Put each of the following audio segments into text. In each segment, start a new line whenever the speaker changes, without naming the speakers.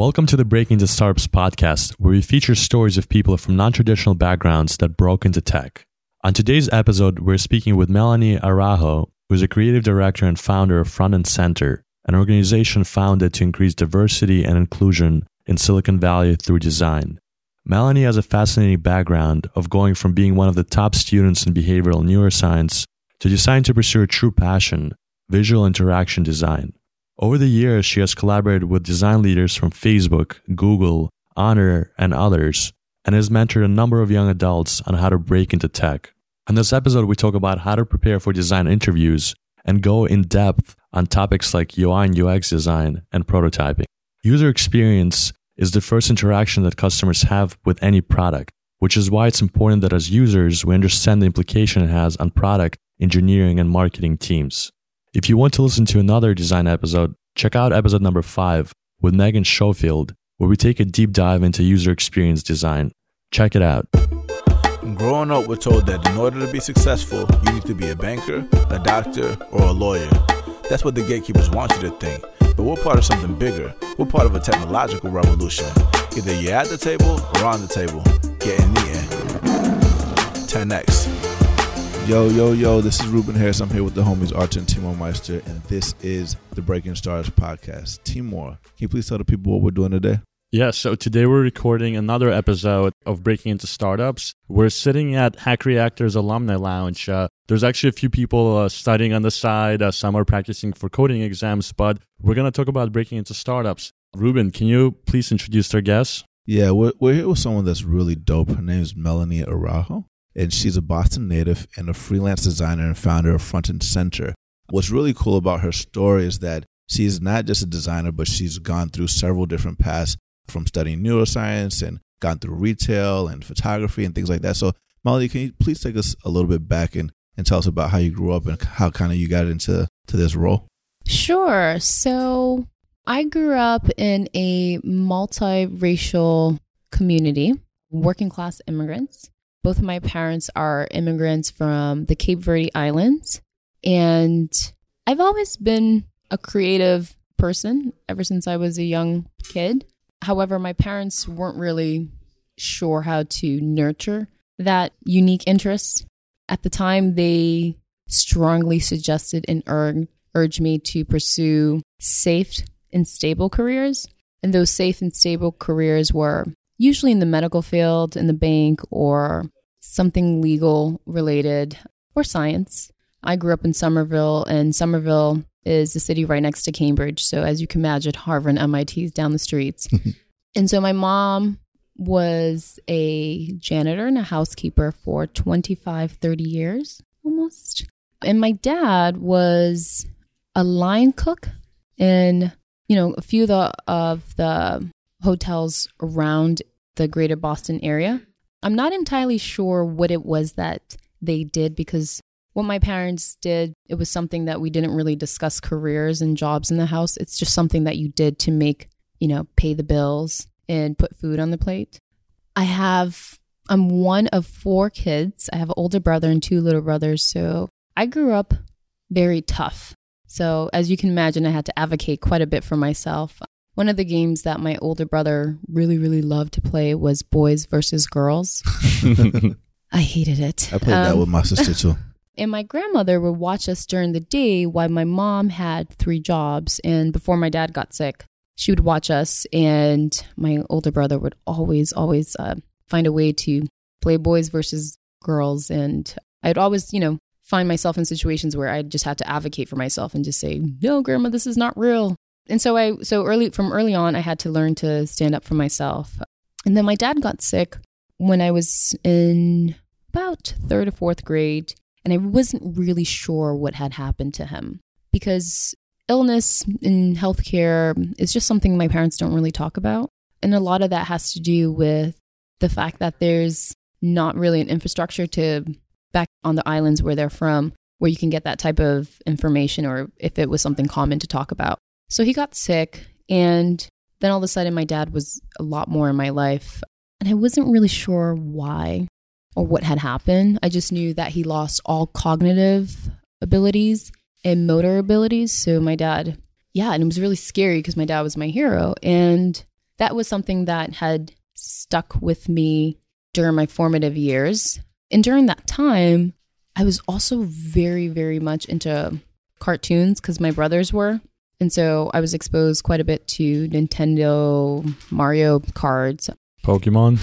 Welcome to the Breaking into Startups podcast, where we feature stories of people from non traditional backgrounds that broke into tech. On today's episode, we're speaking with Melanie Araujo, who's a creative director and founder of Front and Center, an organization founded to increase diversity and inclusion in Silicon Valley through design. Melanie has a fascinating background of going from being one of the top students in behavioral neuroscience to deciding to pursue a true passion, visual interaction design. Over the years, she has collaborated with design leaders from Facebook, Google, Honor, and others, and has mentored a number of young adults on how to break into tech. In this episode, we talk about how to prepare for design interviews and go in depth on topics like UI and UX design and prototyping. User experience is the first interaction that customers have with any product, which is why it's important that as users, we understand the implication it has on product, engineering, and marketing teams. If you want to listen to another design episode, check out episode number five with Megan Schofield, where we take a deep dive into user experience design. Check it out.
Growing up, we're told that in order to be successful, you need to be a banker, a doctor, or a lawyer. That's what the gatekeepers want you to think. But we're part of something bigger. We're part of a technological revolution. Either you're at the table or on the table. Get in the end. 10x. Yo, yo, yo, this is Ruben Harris. I'm here with the homies Artur and Timur Meyster, and this is the Breaking Stars podcast. Timur, can you please tell the people what we're doing today?
Yeah, so today we're recording another episode of Breaking into Startups. We're sitting at Hack Reactor's Alumni Lounge. Uh, there's actually a few people uh, studying on the side, uh, some are practicing for coding exams, but we're going to talk about breaking into startups. Ruben, can you please introduce our guests?
Yeah, we're, we're here with someone that's really dope. Her name is Melanie Araujo and she's a Boston native and a freelance designer and founder of Front and Center. What's really cool about her story is that she's not just a designer, but she's gone through several different paths from studying neuroscience and gone through retail and photography and things like that. So, Molly, can you please take us a little bit back and, and tell us about how you grew up and how kind of you got into to this role?
Sure. So, I grew up in a multiracial community, working class immigrants. Both of my parents are immigrants from the Cape Verde Islands. And I've always been a creative person ever since I was a young kid. However, my parents weren't really sure how to nurture that unique interest. At the time, they strongly suggested and ur- urged me to pursue safe and stable careers. And those safe and stable careers were usually in the medical field, in the bank, or something legal related or science. I grew up in Somerville, and Somerville is the city right next to Cambridge. So, as you can imagine, Harvard and MIT is down the streets. and so, my mom was a janitor and a housekeeper for 25, 30 years almost. And my dad was a line cook in, you know, a few of the, of the hotels around the greater Boston area. I'm not entirely sure what it was that they did because what my parents did, it was something that we didn't really discuss careers and jobs in the house. It's just something that you did to make, you know, pay the bills and put food on the plate. I have, I'm one of four kids. I have an older brother and two little brothers. So I grew up very tough. So as you can imagine, I had to advocate quite a bit for myself. One of the games that my older brother really, really loved to play was Boys versus Girls. I hated it.
I played um, that with my sister too.
And my grandmother would watch us during the day while my mom had three jobs. And before my dad got sick, she would watch us. And my older brother would always, always uh, find a way to play boys versus girls. And I'd always, you know, find myself in situations where I just had to advocate for myself and just say, no, grandma, this is not real. And so I so early from early on I had to learn to stand up for myself. And then my dad got sick when I was in about 3rd or 4th grade and I wasn't really sure what had happened to him because illness in healthcare is just something my parents don't really talk about. And a lot of that has to do with the fact that there's not really an infrastructure to back on the islands where they're from where you can get that type of information or if it was something common to talk about. So he got sick, and then all of a sudden, my dad was a lot more in my life. And I wasn't really sure why or what had happened. I just knew that he lost all cognitive abilities and motor abilities. So my dad, yeah, and it was really scary because my dad was my hero. And that was something that had stuck with me during my formative years. And during that time, I was also very, very much into cartoons because my brothers were. And so I was exposed quite a bit to Nintendo, Mario Kart.
Pokemon.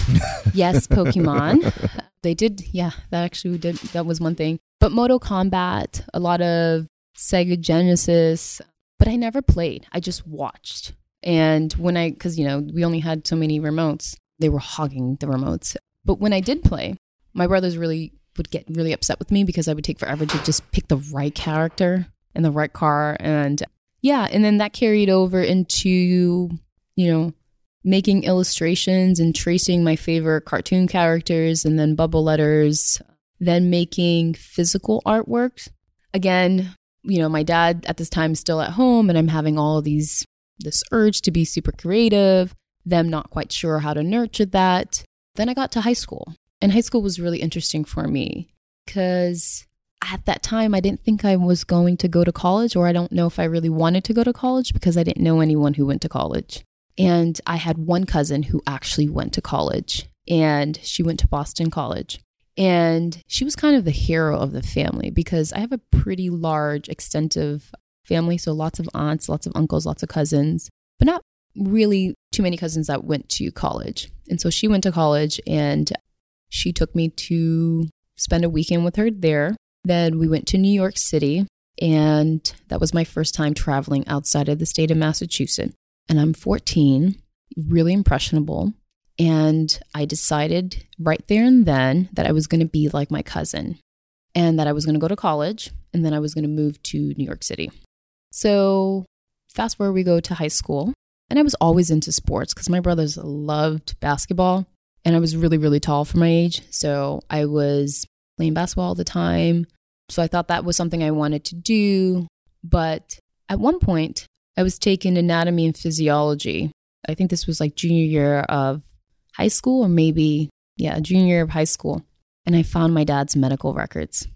Yes, Pokemon. they did, yeah, that actually did. That was one thing. But Mortal Kombat, a lot of Sega Genesis, but I never played. I just watched. And when I, because, you know, we only had so many remotes, they were hogging the remotes. But when I did play, my brothers really would get really upset with me because I would take forever to just pick the right character and the right car. And yeah, and then that carried over into, you know, making illustrations and tracing my favorite cartoon characters and then bubble letters, then making physical artworks. Again, you know, my dad at this time is still at home and I'm having all these this urge to be super creative, them not quite sure how to nurture that. Then I got to high school. And high school was really interesting for me because at that time I didn't think I was going to go to college or I don't know if I really wanted to go to college because I didn't know anyone who went to college. And I had one cousin who actually went to college and she went to Boston College. And she was kind of the hero of the family because I have a pretty large, extensive family. So lots of aunts, lots of uncles, lots of cousins, but not really too many cousins that went to college. And so she went to college and she took me to spend a weekend with her there. Then we went to New York City, and that was my first time traveling outside of the state of Massachusetts. And I'm 14, really impressionable. And I decided right there and then that I was going to be like my cousin and that I was going to go to college and then I was going to move to New York City. So, fast forward, we go to high school. And I was always into sports because my brothers loved basketball and I was really, really tall for my age. So, I was playing basketball all the time. So, I thought that was something I wanted to do. But at one point, I was taking anatomy and physiology. I think this was like junior year of high school or maybe, yeah, junior year of high school. And I found my dad's medical records.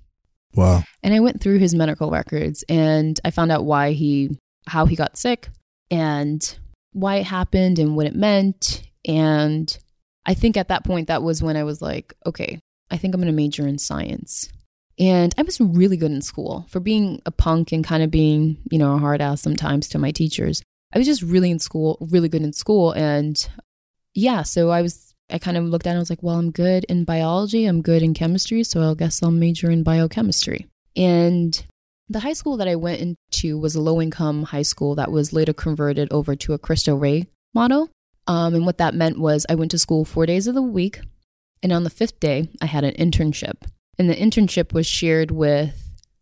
Wow.
And I went through his medical records and I found out why he, how he got sick and why it happened and what it meant. And I think at that point, that was when I was like, okay, I think I'm going to major in science. And I was really good in school for being a punk and kind of being, you know, a hard ass sometimes to my teachers. I was just really in school, really good in school. And yeah, so I was, I kind of looked at it and I was like, well, I'm good in biology, I'm good in chemistry, so I guess I'll major in biochemistry. And the high school that I went into was a low income high school that was later converted over to a Cristo Rey model. Um, and what that meant was I went to school four days of the week. And on the fifth day, I had an internship. And the internship was shared with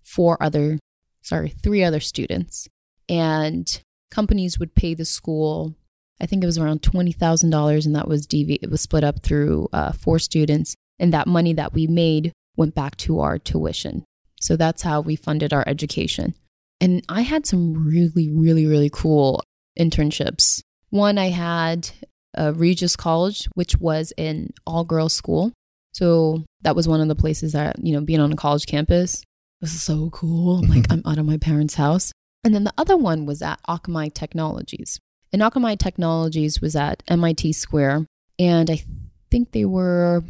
four other, sorry, three other students. And companies would pay the school I think it was around twenty thousand dollars, and that was DV. It was split up through uh, four students, and that money that we made went back to our tuition. So that's how we funded our education. And I had some really, really, really cool internships. One, I had uh, Regis College, which was an all girls school. So that was one of the places that, you know, being on a college campus was so cool. Like mm-hmm. I'm out of my parents' house. And then the other one was at Akamai Technologies. And Akamai Technologies was at MIT Square, and I think they were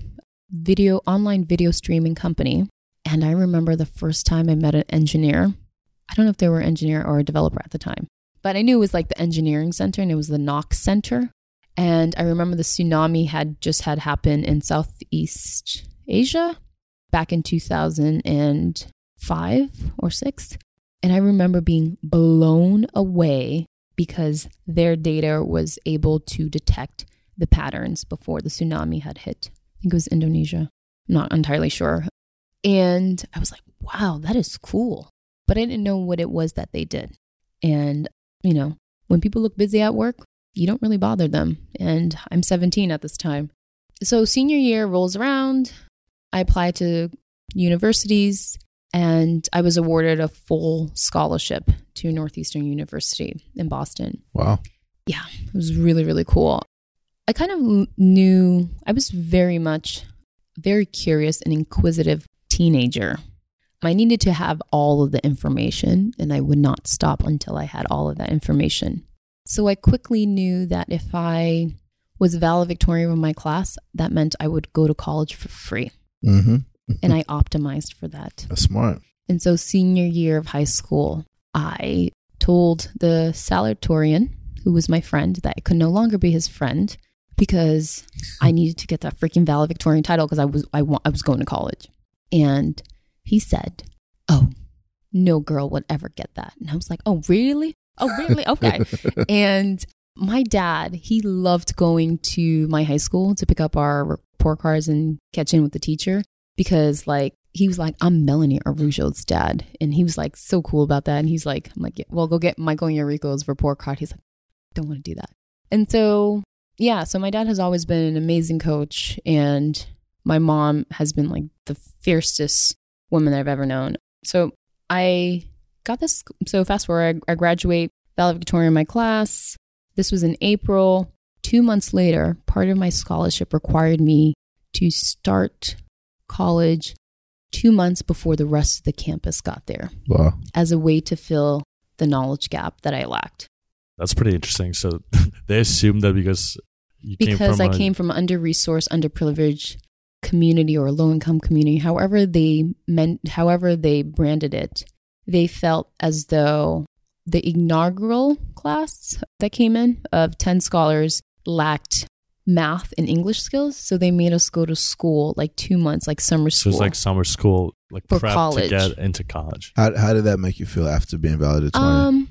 video online video streaming company. And I remember the first time I met an engineer. I don't know if they were an engineer or a developer at the time, but I knew it was like the engineering center and it was the Knox Center. And I remember the tsunami had just had happened in Southeast Asia back in 2005 or 6. And I remember being blown away because their data was able to detect the patterns before the tsunami had hit. I think it was Indonesia. I'm not entirely sure. And I was like, wow, that is cool. But I didn't know what it was that they did. And, you know, when people look busy at work, you don't really bother them. And I'm 17 at this time. So senior year rolls around. I apply to universities and I was awarded a full scholarship to Northeastern University in Boston.
Wow.
Yeah, it was really, really cool. I kind of knew, I was very much very curious and inquisitive teenager. I needed to have all of the information, and I would not stop until I had all of that information. So I quickly knew that if I was valedictorian of my class, that meant I would go to college for free.
Mm-hmm.
And I optimized for that.
That's smart.
And so, senior year of high school, I told the salutatorian, who was my friend, that I could no longer be his friend because I needed to get that freaking valedictorian title because I was I, wa- I was going to college. And he said, "Oh, no girl would ever get that." And I was like, "Oh, really? Oh, really? Okay." and my dad, he loved going to my high school to pick up our report cards and catch in with the teacher because like he was like, I'm Melanie Araujo's dad. And he was like so cool about that. And he's like, I'm like, yeah, well, go get Michael and Yarico's report card. He's like, don't want to do that. And so, yeah, so my dad has always been an amazing coach. And my mom has been like the fiercest woman that I've ever known. So I got this. So fast forward, I, I graduate valedictorian in my class. This was in April. Two months later, part of my scholarship required me to start college two months before the rest of the campus got there
Wow.
as a way to fill the knowledge gap that I lacked.
That's pretty interesting. So they assumed that because you came
Because
from
I
a-
came from under resourced, underprivileged community or low income community, however they meant however they branded it, they felt as though the inaugural class that came in of 10 scholars lacked math and English skills. So they made us go to school like two months, like summer school.
So
school.
it's like summer school, like
For
prep
college.
to get into college.
How how did that make you feel after being valedictorian?
Um,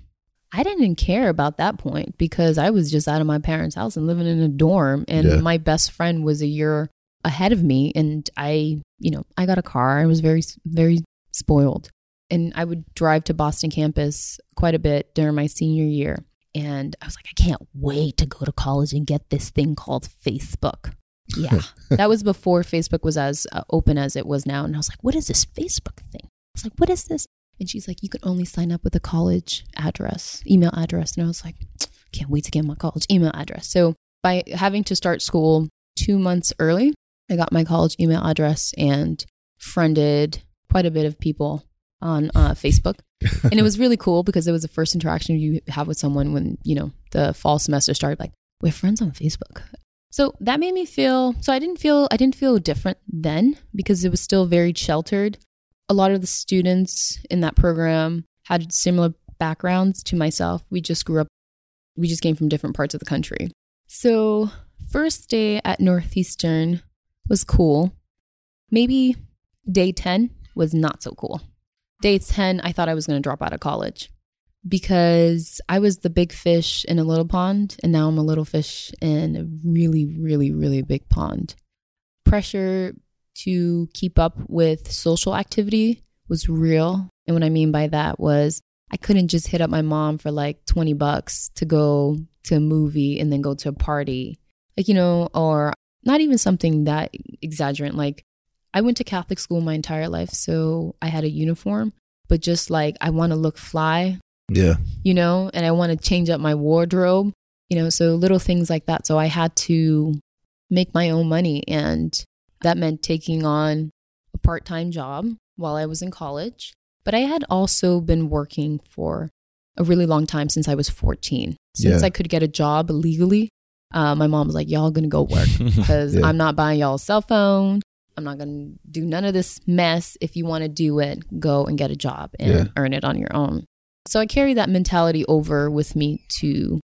I didn't even care about that point because I was just out of my parents' house and living in a dorm, and
Yeah.
my best friend was a year ahead of me, and I, you know, I got a car. I was very, very spoiled, and I would drive to Boston campus quite a bit during my senior year, and I was like, I can't wait to go to college and get this thing called Facebook. Yeah, that was before Facebook was as uh, open as it was now, and I was like, what is this Facebook thing? I was like, what is this? And she's like, you can only sign up with a college address, email address. And I was like, can't wait to get my college email address. So by having to start school two months early, I got my college email address and friended quite a bit of people on uh, Facebook. and it was really cool because it was the first interaction you have with someone when, you know, the fall semester started like, we're friends on Facebook. So that made me feel so I didn't feel I didn't feel different then because it was still very sheltered a lot of the students in that program had similar backgrounds to myself. We just grew up, we just came from different parts of the country. So, first day at Northeastern was cool. Maybe day 10 was not so cool. Day 10, I thought I was going to drop out of college because I was the big fish in a little pond, and now I'm a little fish in a really, really, really big pond. Pressure to keep up with social activity was real. And what I mean by that was I couldn't just hit up my mom for like 20 bucks to go to a movie and then go to a party. Like, you know, or not even something that exaggerant. Like, I went to Catholic school my entire life, so I had a uniform, but just like I want to look fly,
yeah.
you know, and I want to change up my wardrobe, you know, so little things like that. So I had to make my own money. And that meant taking on a part time job while I was in college. But I had also been working for a really long time since I was 14. Since
Yeah.
I could get a job legally, uh, my mom was like, Y'all gonna go work because
Yeah.
I'm not buying y'all a cell phone. I'm not gonna do none of this mess. If you wanna do it, go and get a job and
Yeah.
earn it on your own. So I carry that mentality over with me to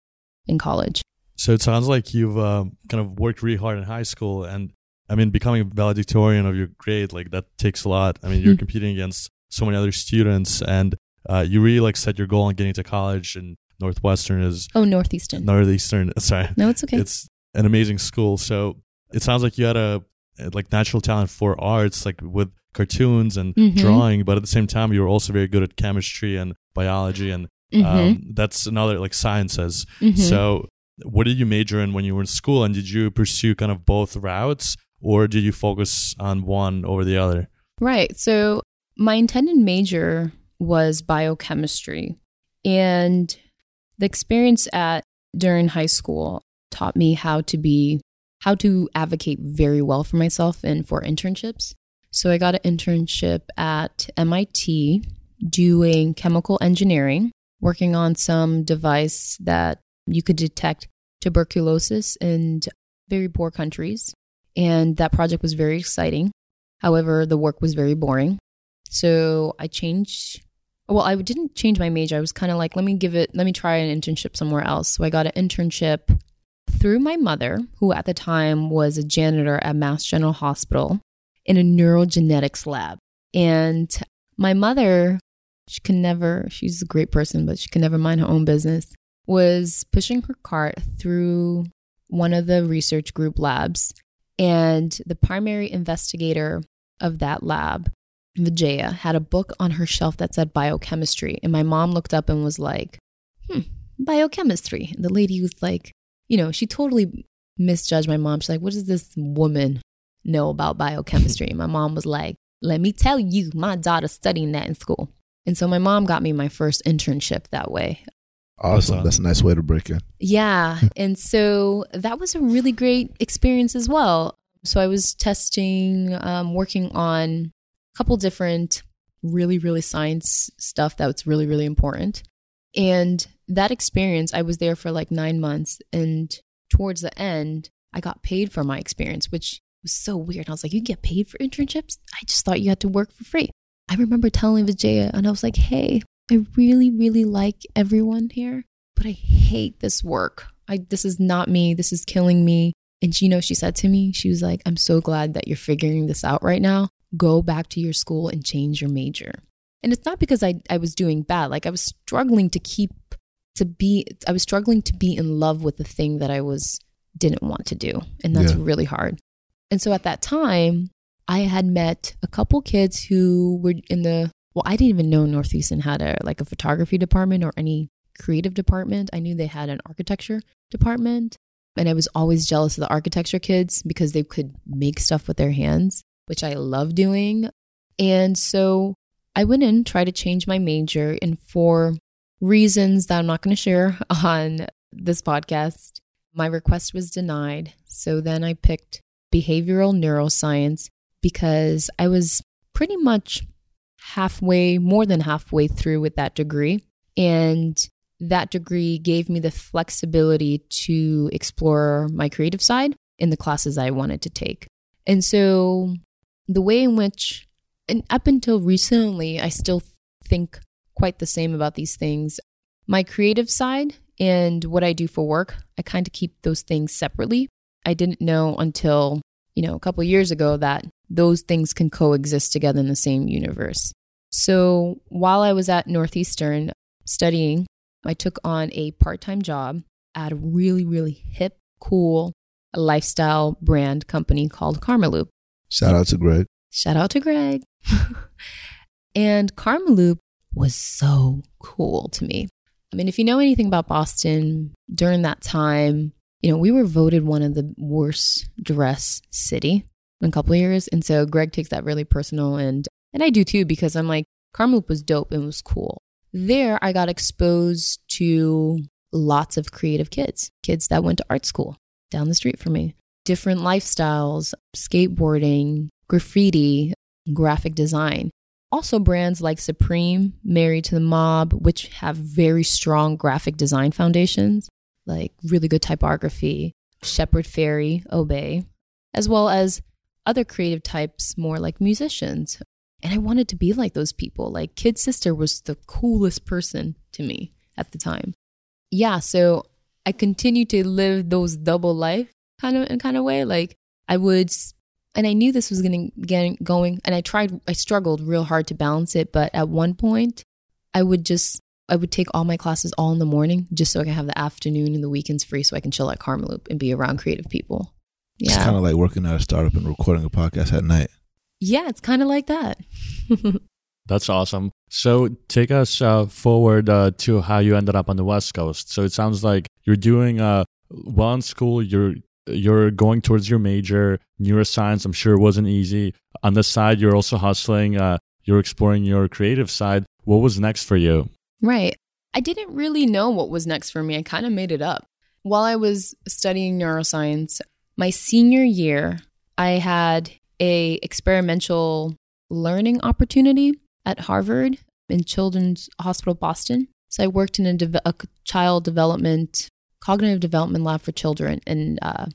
in college.
So it sounds like you've um, kind of worked really hard in high school, and I mean, becoming a valedictorian of your grade, like that takes a lot. I mean, you're
Mhm.
competing against so many other students, and uh, you really like set your goal on getting to college. And Northwestern is
Oh, Northeastern.
Northeastern. Sorry,
No, it's okay.
it's an amazing school. So it sounds like you had a like natural talent for arts, like with cartoons and
Mhm.
drawing, but at the same time, you were also very good at chemistry and biology, and
Mhm.
um, that's another like sciences.
Mhm.
So, what did you major in when you were in school, and did you pursue kind of both routes, or did you focus on one over the other?
Right. So my intended major was biochemistry. And the experience at during high school taught me how to be how to advocate very well for myself and for internships. So I got an internship at MIT doing chemical engineering, working on some device that you could detect tuberculosis in very poor countries. And that project was very exciting. However, the work was very boring. So I changed. Well, I didn't change my major. I was kind of like, let me give it, let me try an internship somewhere else. So I got an internship through my mother, who at the time was a janitor at Mass General Hospital in a neurogenetics lab. And my mother, she can never, she's a great person, but she can never mind her own business, was pushing her cart through one of the research group labs. And the primary investigator of that lab, Vijaya, had a book on her shelf that said biochemistry. And my mom looked up and was like, hmm, biochemistry. And the lady was like, you know, she totally misjudged my mom. She's like, what does this woman know about biochemistry? And my mom was like, let me tell you, my daughter's studying that in school. And so my mom got me my first internship that way.
Awesome. That's a nice way to break in.
Yeah. and so that was a really great experience as well. So I was testing, um, working on a couple different really, really science stuff that was really, really important. And that experience, I was there for like nine months. And towards the end, I got paid for my experience, which was so weird. I was like, you get paid for internships? I just thought you had to work for free. I remember telling Vijaya, and I was like, hey, I really, really like everyone here, but I hate this work. I this is not me. This is killing me. And you know, she said to me, she was like, I'm so glad that you're figuring this out right now. Go back to your school and change your major. And it's not because I, I was doing bad. Like I was struggling to keep to be I was struggling to be in love with the thing that I was didn't want to do. And that's yeah. really hard. And so at that time, I had met a couple kids who were in the well, I didn't even know Northeastern had a like a photography department or any creative department. I knew they had an architecture department. And I was always jealous of the architecture kids because they could make stuff with their hands, which I love doing. And so I went in, tried to change my major, and for reasons that I'm not going to share on this podcast, my request was denied. So then I picked behavioral neuroscience because I was pretty much halfway, more than halfway through with that degree. And that degree gave me the flexibility to explore my creative side in the classes I wanted to take. And so the way in which, and up until recently, I still think quite the same about these things. My creative side and what I do for work, I kind of keep those things separately. I didn't know until, you know, a couple years ago that those things can coexist together in the same universe. So while I was at Northeastern studying, I took on a part time job at a really, really hip, cool lifestyle brand company called Karmaloop.
Shout out to Greg.
Shout out to Greg. and Karmaloop was so cool to me. I mean, if you know anything about Boston during that time, you know, we were voted one of the worst dress city in a couple years. And so Greg takes that really personal and and I do too because I'm like, Karmaloop was dope and was cool. There I got exposed to lots of creative kids, kids that went to art school down the street from me. Different lifestyles, skateboarding, graffiti, graphic design. Also, brands like Supreme, Married to the Mob, which have very strong graphic design foundations, like really good typography, Shepard Fairey, Obey, as well as other creative types, more like musicians. And I wanted to be like those people. Like, Kid Sister was the coolest person to me at the time. Yeah, so I continued to live those double life kind of in kind of way. Like, I would and I knew this was going to get going and I tried I struggled real hard to balance it but at one point I would just I would take all my classes all in the morning just so I can have the afternoon and the weekends free so I can chill at Karmaloop and be around creative people.
Yeah. It's kind of like working at a startup and recording a podcast at night.
Yeah, it's kind of like that.
That's awesome. So take us uh, forward uh, to how you ended up on the West Coast. So it sounds like you're doing uh, well in school. You're you're going towards your major neuroscience i'm sure it wasn't easy. On the side you're also hustling uh, you're exploring your creative side. What was next for you?
Right. I didn't really know what was next for me. I kind of made it up. While i was studying neuroscience my senior year i had a experimental learning opportunity at harvard in children's hospital boston. So i worked in a, de- a child development cognitive development lab for children and uh,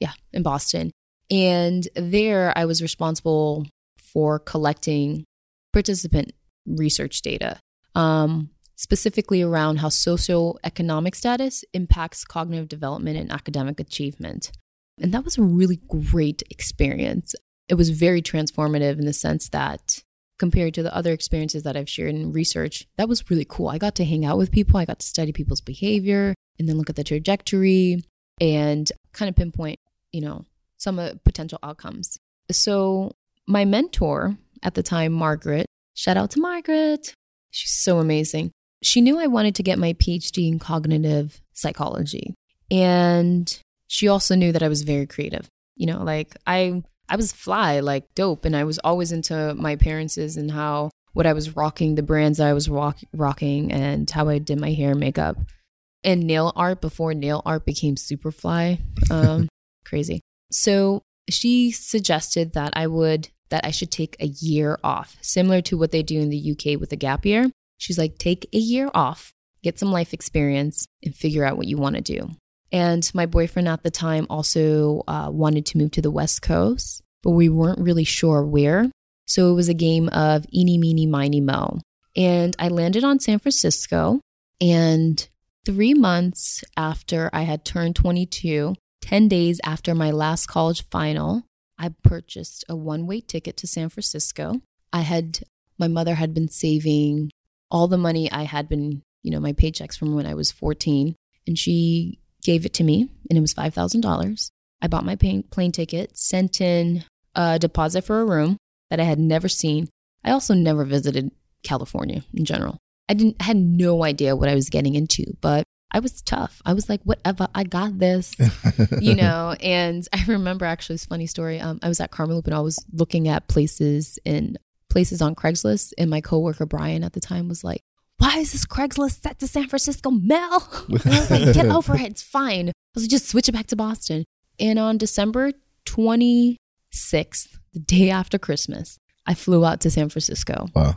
yeah, in Boston. And there I was responsible for collecting participant research data, um, specifically around how socioeconomic status impacts cognitive development and academic achievement. And that was a really great experience. It was very transformative in the sense that compared to the other experiences that I've shared in research, that was really cool. I got to hang out with people, I got to study people's behavior and then look at the trajectory and kind of pinpoint, you know, some of potential outcomes. So, my mentor at the time, Margaret, shout out to Margaret. She's so amazing. She knew I wanted to get my PhD in cognitive psychology. And she also knew that I was very creative. You know, like I I was fly, like dope, and I was always into my appearances and how what I was rocking, the brands I was rock, rocking, and how I did my hair and makeup. And nail art before nail art became super fly. Um, crazy. So she suggested that I would that I should take a year off, similar to what they do in the UK with a gap year. She's like, take a year off, get some life experience, and figure out what you want to do. And my boyfriend at the time also uh, wanted to move to the West Coast, but we weren't really sure where. So it was a game of eeny, meeny, miny, mo. And I landed on San Francisco. And three months after I had turned 22, 10 days after my last college final, I purchased a one way ticket to San Francisco. I had, my mother had been saving all the money I had been, you know, my paychecks from when I was 14. And she gave it to me, and it was $5,000. I bought my plane, ticket, sent in a deposit for a room that I had never seen. I also never visited California in general. I didn't I had no idea what I was getting into, but I was tough. I was like, whatever, I got this, you know. And I remember actually, this funny story. Um, I was at Karmaloop and I was looking at places in places on Craigslist, and my coworker Brian at the time was like, why is this Craigslist set to San Francisco, Mel? And I was like, get over it. It's fine. I was like, just switch it back to Boston. And on December 26th, the day after Christmas, I flew out to San Francisco.
Wow.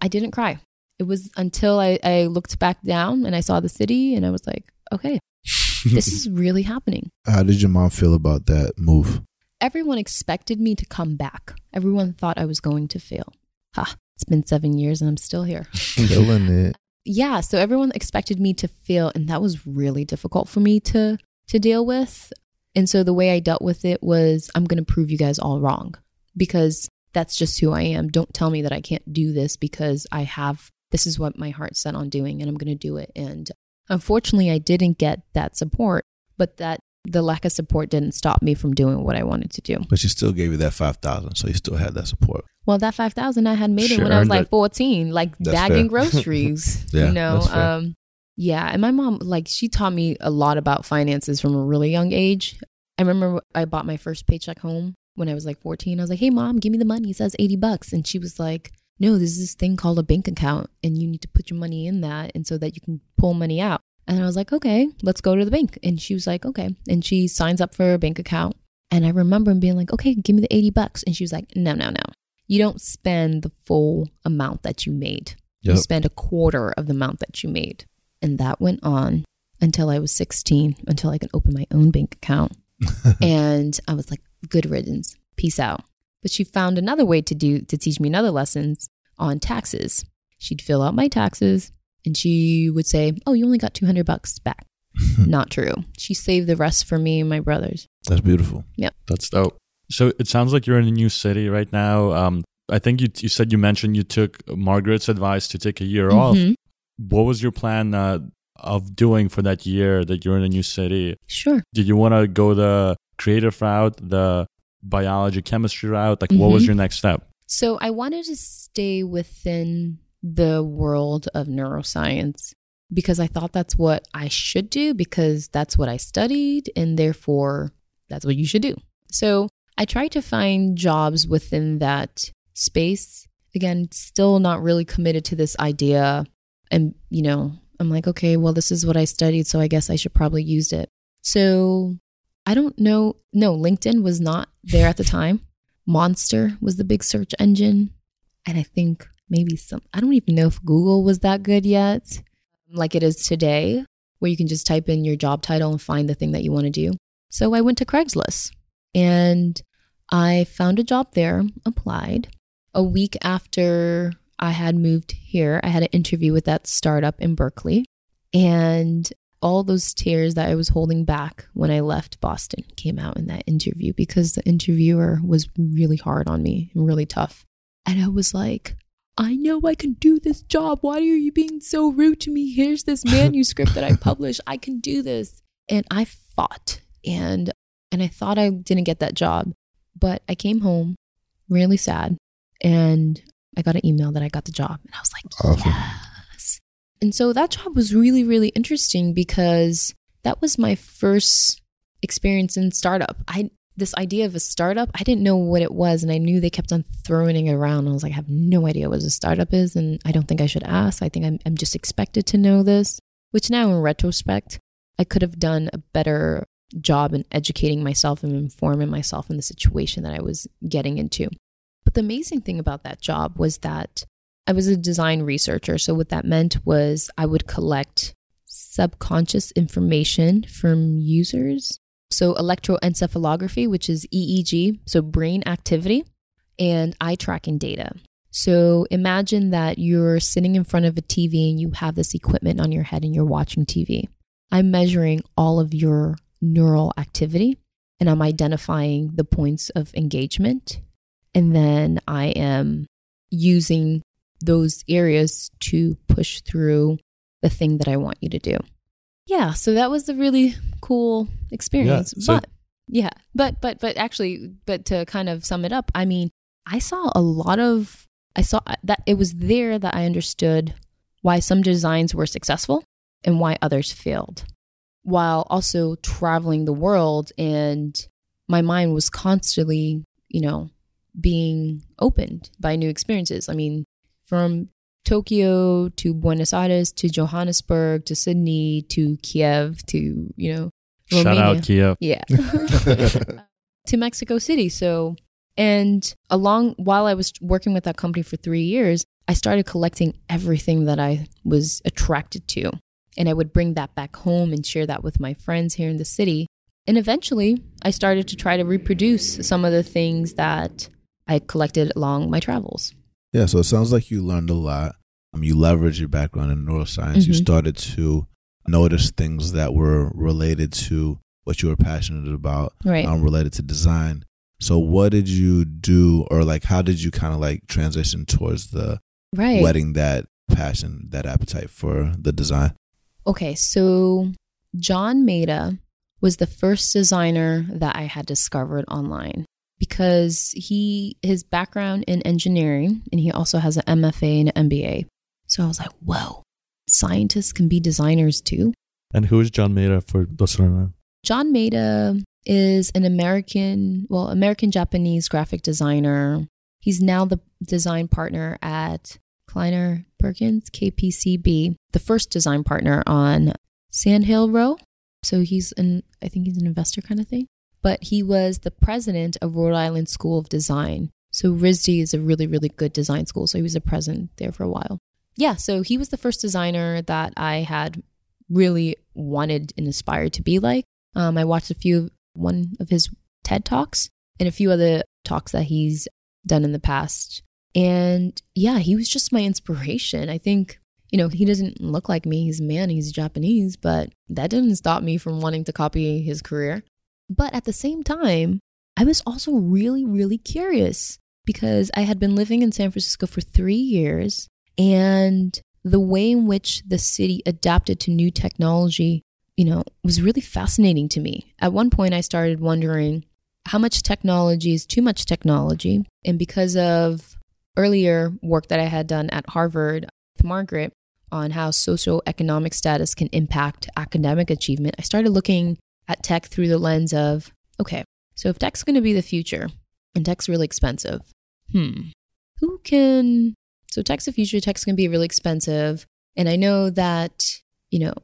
I didn't cry. It was until I, I looked back down and I saw the city and I was like, okay, this is really happening.
How did your mom feel about that move?
Everyone expected me to come back. Everyone thought I was going to fail. Ha, it's been seven years and I'm still here.
Killing it.
yeah so everyone expected me to fail and that was really difficult for me to to deal with and so the way i dealt with it was i'm going to prove you guys all wrong because that's just who i am don't tell me that i can't do this because i have this is what my heart set on doing and i'm going to do it and unfortunately i didn't get that support but that the lack of support didn't stop me from doing what i wanted to do
But she still gave you that five thousand, so you still had that support.
Well, that five thousand I had made
She
it when I was like
it.
fourteen, like
That's
bagging
fair.
groceries.
Yeah,
you know,
that's fair.
um, yeah. And my mom, like, she taught me a lot about finances from a really young age. I remember I bought my first paycheck home when I was like fourteen. I was like, "Hey, mom, give me the money." It says eighty bucks, and she was like, "No, there's this thing called a bank account, and you need to put your money in that, and so that you can pull money out." And I was like, "Okay, let's go to the bank." And she was like, "Okay," and she signs up for a bank account. And I remember him being like, "Okay, give me the eighty bucks," and she was like, "No, no, no." you don't spend the full amount that you made. You spend a quarter of the amount that you made. And that went on until I was 16, until I could open my own bank account. and I was like, good riddance, peace out. But she found another way to do to teach me another lessons on taxes. She'd fill out my taxes and she would say, "Oh, you only got 200 bucks back." Not true. She saved the rest for me and my brothers.
That's beautiful. Yeah.
That's dope. So it sounds like you're in a new city right now. Um, I think you you said you mentioned you took Margaret's advice to take a year off.
Mhm.
What was your plan uh, of doing for that year that you're in a new city?
Sure.
Did you want to go the creative route, the biology chemistry route? Like, what was
Mhm.
your next step?
So I wanted to stay within the world of neuroscience because I thought that's what I should do because that's what I studied and therefore that's what you should do. So I tried to find jobs within that space. Again, still not really committed to this idea. And, you know, I'm like, okay, well, this is what I studied, so I guess I should probably use it. So I don't know. No, LinkedIn was not there at the time. Monster was the big search engine. And I think maybe some, I don't even know if Google was that good yet, like it is today. where you can just type in your job title and find the thing that you want to do. So I went to Craigslist and I found a job there, applied. A week after I had moved here, I had an interview with that startup in Berkeley. And all those tears that I was holding back when I left Boston came out in that interview because the interviewer was really hard on me and really tough. And I was like, I know I can do this job. Why are you being so rude to me? Here's this manuscript that I published. I can do this. And I fought and and I thought I didn't get that job. But I came home really sad and I got an email that I got the job and I was like,
Awesome.
yes. And so that job was really, really interesting because that was my first experience in startup. I this idea of a startup, I didn't know what it was, and I knew they kept on throwing it around. I was like, I have no idea what a startup is, and I don't think I should ask. I think I'm, I'm just expected to know this. Which now, in retrospect, I could have done a better job in educating myself and informing myself in the situation that I was getting into. But the amazing thing about that job was that I was a design researcher. So, what that meant was I would collect subconscious information from users. So, electroencephalography, which is EEG, so brain activity, and eye tracking data. So, imagine that you're sitting in front of a TV and you have this equipment on your head and you're watching TV. I'm measuring all of your neural activity and I'm identifying the points of engagement. And then I am using those areas to push through the thing that I want you to do. Yeah, so that was a really cool experience.
so-
but yeah, but but but actually, but to kind of sum it up, I mean, I saw a lot of I saw that it was there that I understood why some designs were successful and why others failed while also traveling the world and my mind was constantly, you know, being opened by new experiences. I mean, from Tokyo to Buenos Aires to Johannesburg to Sydney to Kiev to, you know,
Shout
Romania.
out Kiev.
Yeah. to Mexico City. So, and along while I was working with that company for three years, I started collecting everything that I was attracted to. And I would bring that back home and share that with my friends here in the city. And eventually, I started to try to reproduce some of the things that I collected along my travels.
Yeah, so it sounds like you learned a lot. Um, you leveraged your background in neuroscience. You
Mhm.
started to notice things that were related to what you were passionate about,
Right.
um, related to design. So, what did you do, or like, how did you kind of like transition towards the
right.
letting that passion, that appetite for the design?
Okay, so John Maeda was the first designer that I had discovered online because he his background in engineering and he also has an MFA and an MBA. So I was like, whoa, scientists can be designers too.
And who is John Maeda for those who don't know?
John Maeda is an American, well, American Japanese graphic designer. He's now the design partner at Kleiner Perkins, KPCB, the first design partner on Sand Hill Road. So he's an, I think he's an investor kind of thing. But he was the president of Rhode Island School of Design. So RISD is a really, really good design school. So he was a president there for a while. Yeah, so he was the first designer that I had really wanted and aspired to be like. Um, I watched a few, one of his TED Talks and a few other talks that he's done in the past. And yeah, he was just my inspiration. I think, you know, he doesn't look like me. He's a man, he's Japanese, but that didn't stop me from wanting to copy his career. But at the same time, I was also really, really curious because I had been living in San Francisco for three years and the way in which the city adapted to new technology, you know, was really fascinating to me. At one point, I started wondering how much technology is too much technology. And because of earlier work that I had done at Harvard with Margaret on how socioeconomic status can impact academic achievement, I started looking at tech through the lens of okay, so if tech's going to be the future and tech's really expensive, hmm, who can so tech's the future, tech's going to be really expensive. And I know that, you know,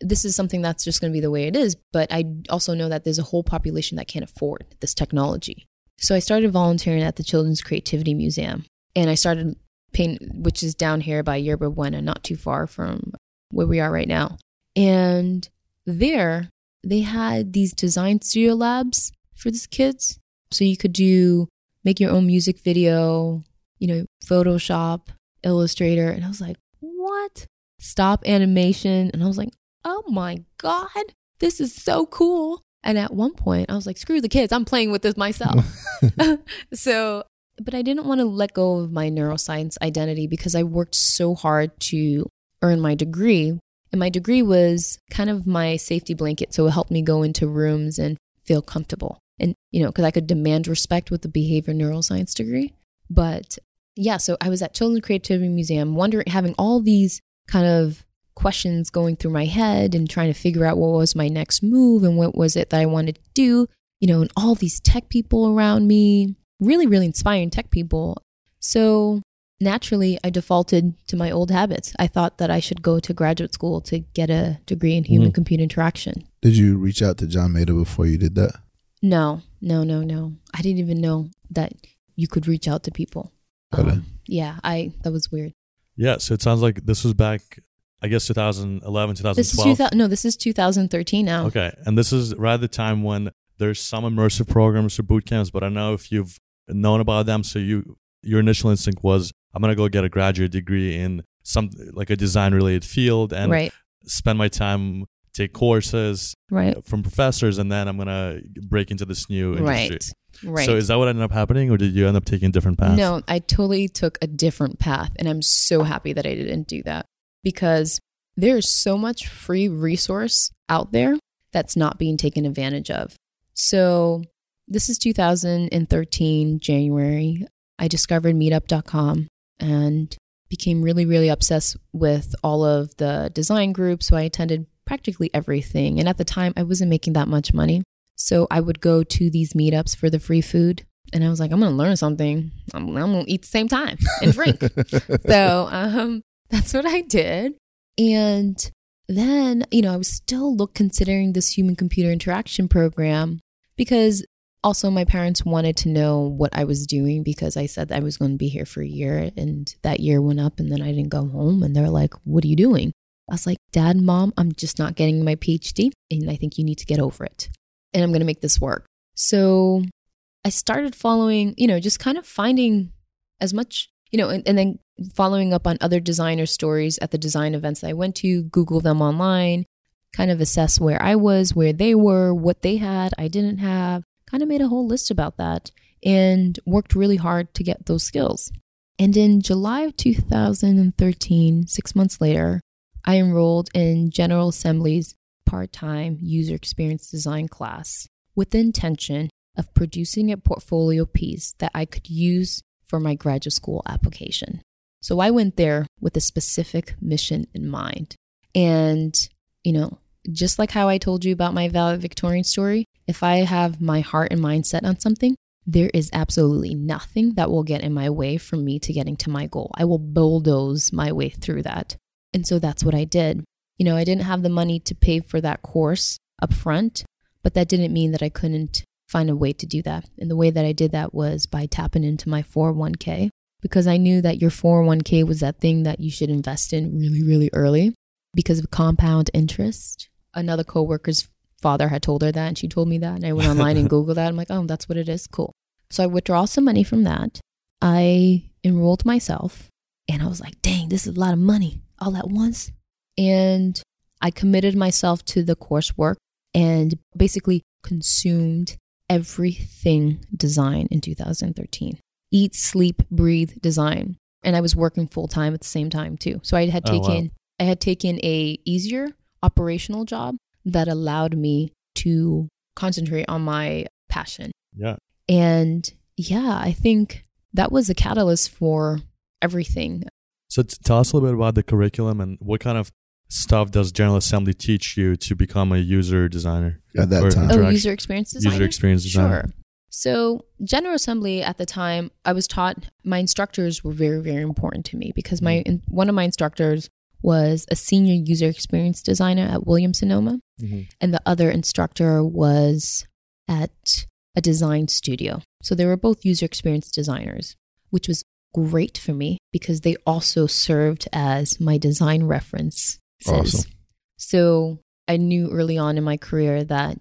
this is something that's just going to be the way it is. But I also know that there's a whole population that can't afford this technology. So I started volunteering at the Children's Creativity Museum. And I started paint, which is down here by Yerba Buena, not too far from where we are right now. And there, they had these design studio labs for these kids. So you could do, make your own music video, you know, Photoshop, Illustrator. And I was like, what? Stop animation. And I was like, oh my God, this is so cool. And at one point, I was like, screw the kids, I'm playing with this myself. so, but I didn't want to let go of my neuroscience identity because I worked so hard to earn my degree. And my degree was kind of my safety blanket. So it helped me go into rooms and feel comfortable. And, you know, because I could demand respect with the behavior neuroscience degree. But yeah, so I was at Children's Creativity Museum, wondering, having all these kind of questions going through my head and trying to figure out what was my next move and what was it that I wanted to do, you know, and all these tech people around me, really, really inspiring tech people. So naturally, I defaulted to my old habits. I thought that I should go to graduate school to get a degree in human computer interaction.
Did you reach out to John Maeda before you did that?
No, no, no, no. I didn't even know that you could reach out to people.
Okay.
Um, yeah, I that was weird.
Yeah, so it sounds like this was back, I guess, 2011,
This is
2012.
2000, no, this is 2013 now.
Okay, and this is right at the time when there's some immersive programs or boot camps, but I know if you've known about them. So you, your initial instinct was, I'm gonna go get a graduate degree in some like a design related field and
right,
spend my time take courses
right, uh,
from professors, and then I'm gonna break into this new industry.
right, right.
So is that what ended up happening, or did you end up taking a different path?
No, I totally took a different path. And I'm so happy that I didn't do that because there's so much free resource out there that's not being taken advantage of. So this is 2013, January. I discovered meetup.com and became really, really obsessed with all of the design groups. So I attended practically everything. And at the time, I wasn't making that much money. So I would go to these meetups for the free food. And I was like, I'm going to learn something. I'm, I'm going to eat the same time and drink. so um, that's what I did. And then, you know, I was still look considering this human computer interaction program because also my parents wanted to know what I was doing because I said I was going to be here for a year and that year went up and then I didn't go home and they're like, "What are you doing?" I was like, "Dad, Mom, I'm just not getting my PhD and I think you need to get over it. And I'm going to make this work." So, I started following, you know, just kind of finding as much, you know, and, and then following up on other designer stories at the design events that I went to, Google them online, kind of assess where I was, where they were, what they had, I didn't have, kind of made a whole list about that and worked really hard to get those skills. And in July of 2013, six months later, I enrolled in General Assembly's part time user experience design class with the intention of producing a portfolio piece that I could use for my graduate school application. So I went there with a specific mission in mind. And, you know, just like how I told you about my valedictorian story, if I have my heart and mind set on something, there is absolutely nothing that will get in my way from me to getting to my goal. I will bulldoze my way through that. And so that's what I did. You know, I didn't have the money to pay for that course up front, but that didn't mean that I couldn't find a way to do that. And the way that I did that was by tapping into my 401k because I knew that your 401k was that thing that you should invest in really, really early because of compound interest. Another coworker's father had told her that, and she told me that. And I went online and Googled that. I'm like, oh, that's what it is. Cool. So I withdraw some money from that. I enrolled myself, and I was like, dang, this is a lot of money all at once. And I committed myself to the coursework and basically consumed everything design in 2013 eat, sleep, breathe design. And I was working full time at the same time too. So I had
Oh, wow.
taken I had taken a easier operational job that allowed me to concentrate on my passion.
Yeah.
And yeah, I think that was a catalyst for everything.
So t- tell us a little bit about the curriculum and what kind of stuff does General Assembly teach you to become a user designer?
At that time.
Oh, user experience designer.
User experience designer.
Sure. So, General Assembly at the time, I was taught my instructors were very, very important to me because my mm-hmm. one of my instructors was a senior user experience designer at Williams Sonoma,
Mhm.
and the other instructor was at a design studio. So they were both user experience designers, which was great for me because they also served as my design references.
Awesome.
So I knew early on in my career that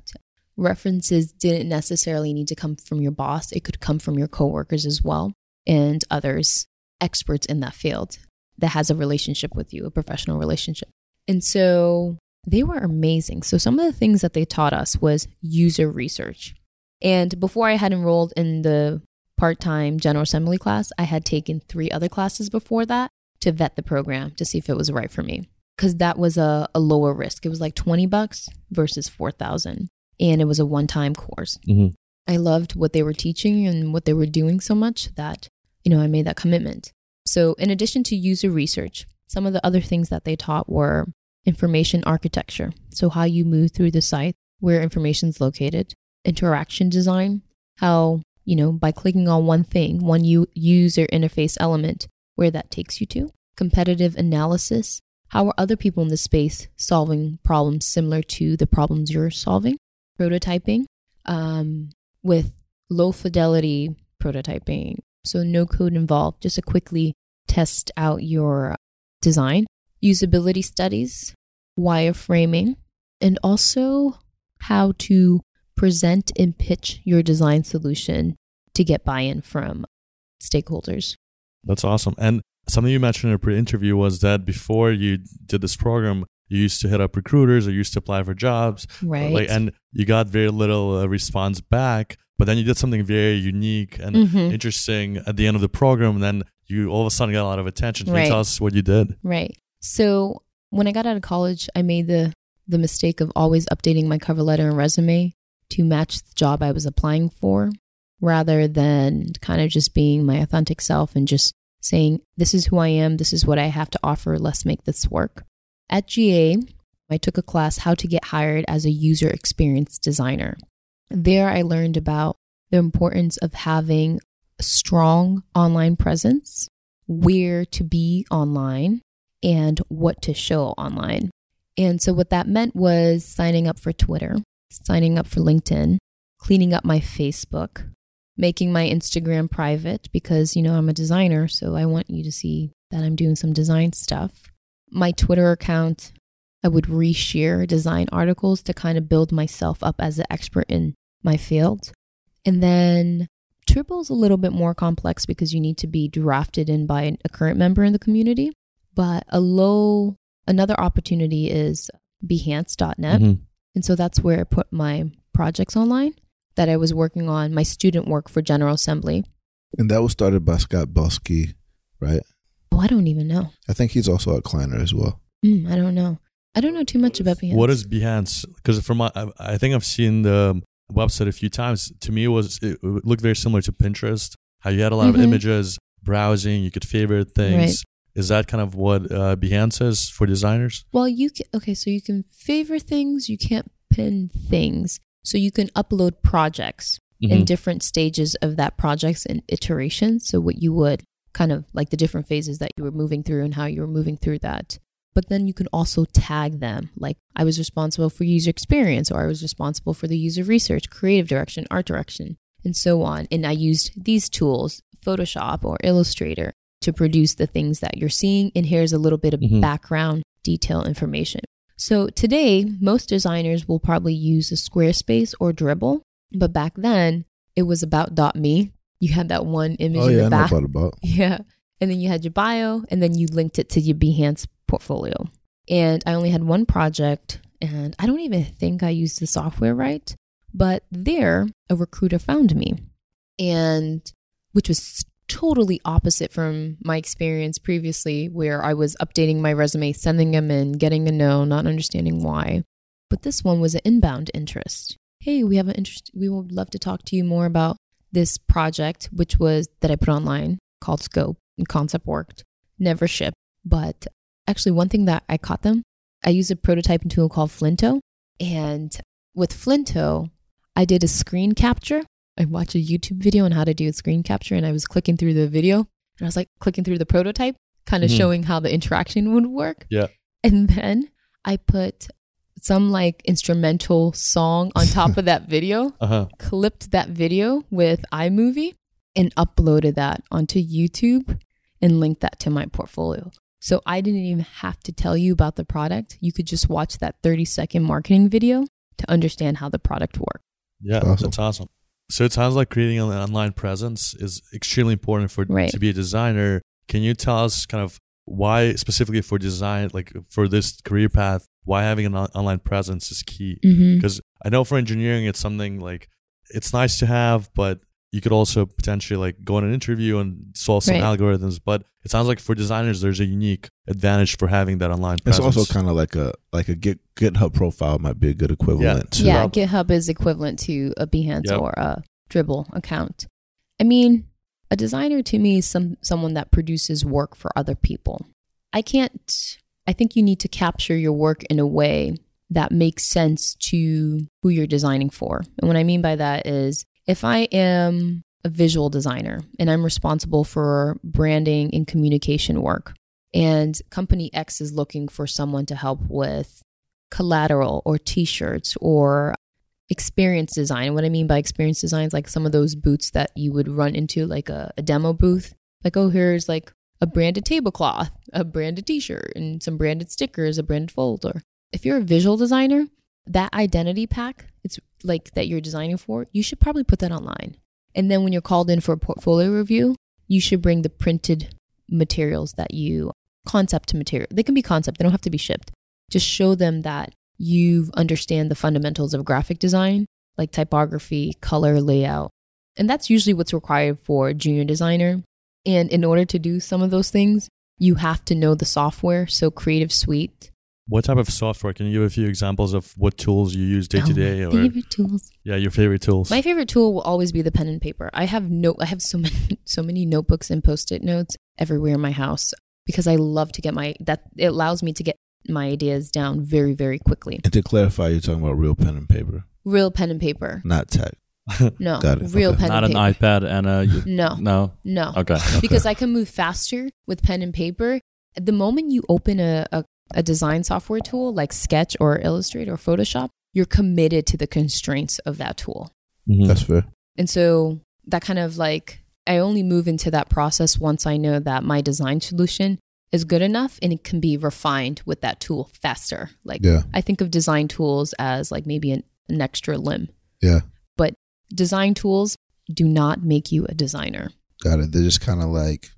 references didn't necessarily need to come from your boss, it could come from your coworkers as well and others experts in that field that has a relationship with you, a professional relationship. And so they were amazing. So some of the things that they taught us was user research. And before I had enrolled in the part time General Assembly class, I had taken three other classes before that to vet the program to see if it was right for me. Because that was a, a lower risk. It was like 20 bucks versus 4,000. And it was a one time course.
Mhm.
I loved what they were teaching and what they were doing so much that, you know, I made that commitment. So, in addition to user research, some of the other things that they taught were information architecture. So, how you move through the site, where information is located, interaction design, how, you know, by clicking on one thing, one user interface element, where that takes you to, competitive analysis. How are other people in the space solving problems similar to the problems you're solving? Prototyping um, with low fidelity prototyping. So, no code involved, just to quickly test out your design, usability studies, wireframing, and also how to present and pitch your design solution to get buy in from stakeholders.
That's awesome. And something you mentioned in a pre-interview was that before you did this program, you used to hit up recruiters or you used to apply for jobs,
Right.
Like, and you got very little uh, response back. But then you did something very unique and
Mhm.
interesting at the end of the program. And then you all of a sudden got a lot of attention. Can
Right.
you tell us what you did?
Right. So when I got out of college, I made the the mistake of always updating my cover letter and resume to match the job I was applying for rather than kind of just being my authentic self and just saying this is who I am, this is what I have to offer, let's make this work. At GA, I took a class how to get hired as a user experience designer. There I learned about the importance of having a strong online presence, where to be online, and what to show online. And so, what that meant was signing up for Twitter, signing up for LinkedIn, cleaning up my Facebook, making my Instagram private because, you know, I'm a designer. So, I want you to see that I'm doing some design stuff. My Twitter account, I would reshare design articles to kind of build myself up as an expert in my field. And then Dribbble is a little bit more complex because you need to be drafted in by a current member in the community. But a low, another opportunity is behance.net.
Mhm.
And so that's where I put my projects online that I was working on, my student work for General Assembly.
And that was started by Scott Belsky, right?
Oh, I don't even know.
I think he's also at Kleiner as well.
Hmm, I don't know. I don't know too much about Behance.
What is Behance? Because from my, I, I think I've seen the website a few times. To me, it was it looked very similar to Pinterest. How you had a lot
Mhm.
of images, browsing, you could favorite things.
Right.
Is that kind of what uh, Behance is for designers?
Well, you can, okay, so you can favor things, you can't pin things. So you can upload projects in
Mhm.
different stages of that project's and iterations. So what you would kind of like the different phases that you were moving through and how you were moving through that. But then you can also tag them. Like I was responsible for user experience or I was responsible for the user research, creative direction, art direction, and so on. And I used these tools, Photoshop or Illustrator, to produce the things that you're seeing. And here's a little bit of
Mhm.
background detail information. So today, most designers will probably use a Squarespace or Dribbble, but back then it was about .me. You had that one image
Oh
in
yeah,
the back, yeah, and then you had your bio, and then you linked it to your Behance portfolio. And I only had one project, and I don't even think I used the software right. But there, a recruiter found me, and which was totally opposite from my experience previously, where I was updating my resume, sending them in, getting a no, not understanding why. But this one was an inbound interest. Hey, we have an interest. We would love to talk to you more about this project, which was that I put online called Scope and concept worked, never shipped. But actually, one thing that I caught them, I used a prototyping tool called Flinto. And with Flinto, I did a screen capture. I watched a YouTube video on how to do a screen capture, and I was clicking through the video and I was like clicking through the prototype, kind of
Mhm.
showing how the interaction would work.
Yeah.
And then I put some like instrumental song on top of that video
Uh huh.
clipped that video with iMovie and uploaded that onto YouTube and linked that to my portfolio. So I didn't even have to tell you about the product. You could just watch that 30 second marketing video to understand how the product works.
Yeah,
Awesome.
that's awesome. So it sounds like creating an online presence is extremely important for
Right.
to be a designer. Can you tell us kind of why specifically for design, like for this career path, why having an on- online presence is key?
Mm-hmm.
Because I know for engineering, it's something like it's nice to have, but you could also potentially like go on an interview and solve some
Right.
algorithms. But it sounds like for designers, there's a unique advantage for having that online
It's
presence.
also kind of like a like a Git, GitHub profile might be a good equivalent to
Yeah, GitHub is equivalent to a Behance
Yep.
or a Dribbble account. I mean, a designer to me is some someone that produces work for other people. I can't I think you need to capture your work in a way that makes sense to who you're designing for. And what I mean by that is if I am a visual designer and I'm responsible for branding and communication work and company X is looking for someone to help with collateral or t-shirts or experience design. What I mean by experience design is like some of those booths that you would run into, like a, a demo booth. Like, oh, here's like a branded tablecloth, a branded t-shirt, and some branded stickers, a branded folder. If you're a visual designer, that identity pack, it's like that you're designing for, you should probably put that online. And then when you're called in for a portfolio review, you should bring the printed materials that you concept to material. They can be concept, they don't have to be shipped. Just show them that you understand the fundamentals of graphic design, like typography, color, layout. And that's usually what's required for a junior designer. And in order to do some of those things, you have to know the software. So Creative Suite.
what type of software? Can you give a few examples of what tools you use day to
Oh,
day? Or
favorite tools.
yeah, your favorite tools.
My favorite tool will always be the pen and paper. I have no I have so many so many notebooks and post-it notes everywhere in my house because I love to get my that it allows me to get my ideas down very very quickly.
And to clarify, you're talking about real pen and paper,
Real pen and paper.
not tech.
No.
Got it.
Real
Okay.
pen
Not
and
an
paper.
iPad and a you-
No.
no.
No.
Okay.
because I can move faster with pen and paper. The moment you open a, a, a design software tool like Sketch or Illustrator or Photoshop, you're committed to the constraints of that tool.
Mhm.
That's fair.
And so that kind of like, I only move into that process once I know that my design solution is good enough and it can be refined with that tool faster. Like,
Yeah.
I think of design tools as like maybe an, an extra limb.
Yeah.
But design tools do not make you a designer.
Got it. They're just kind of like,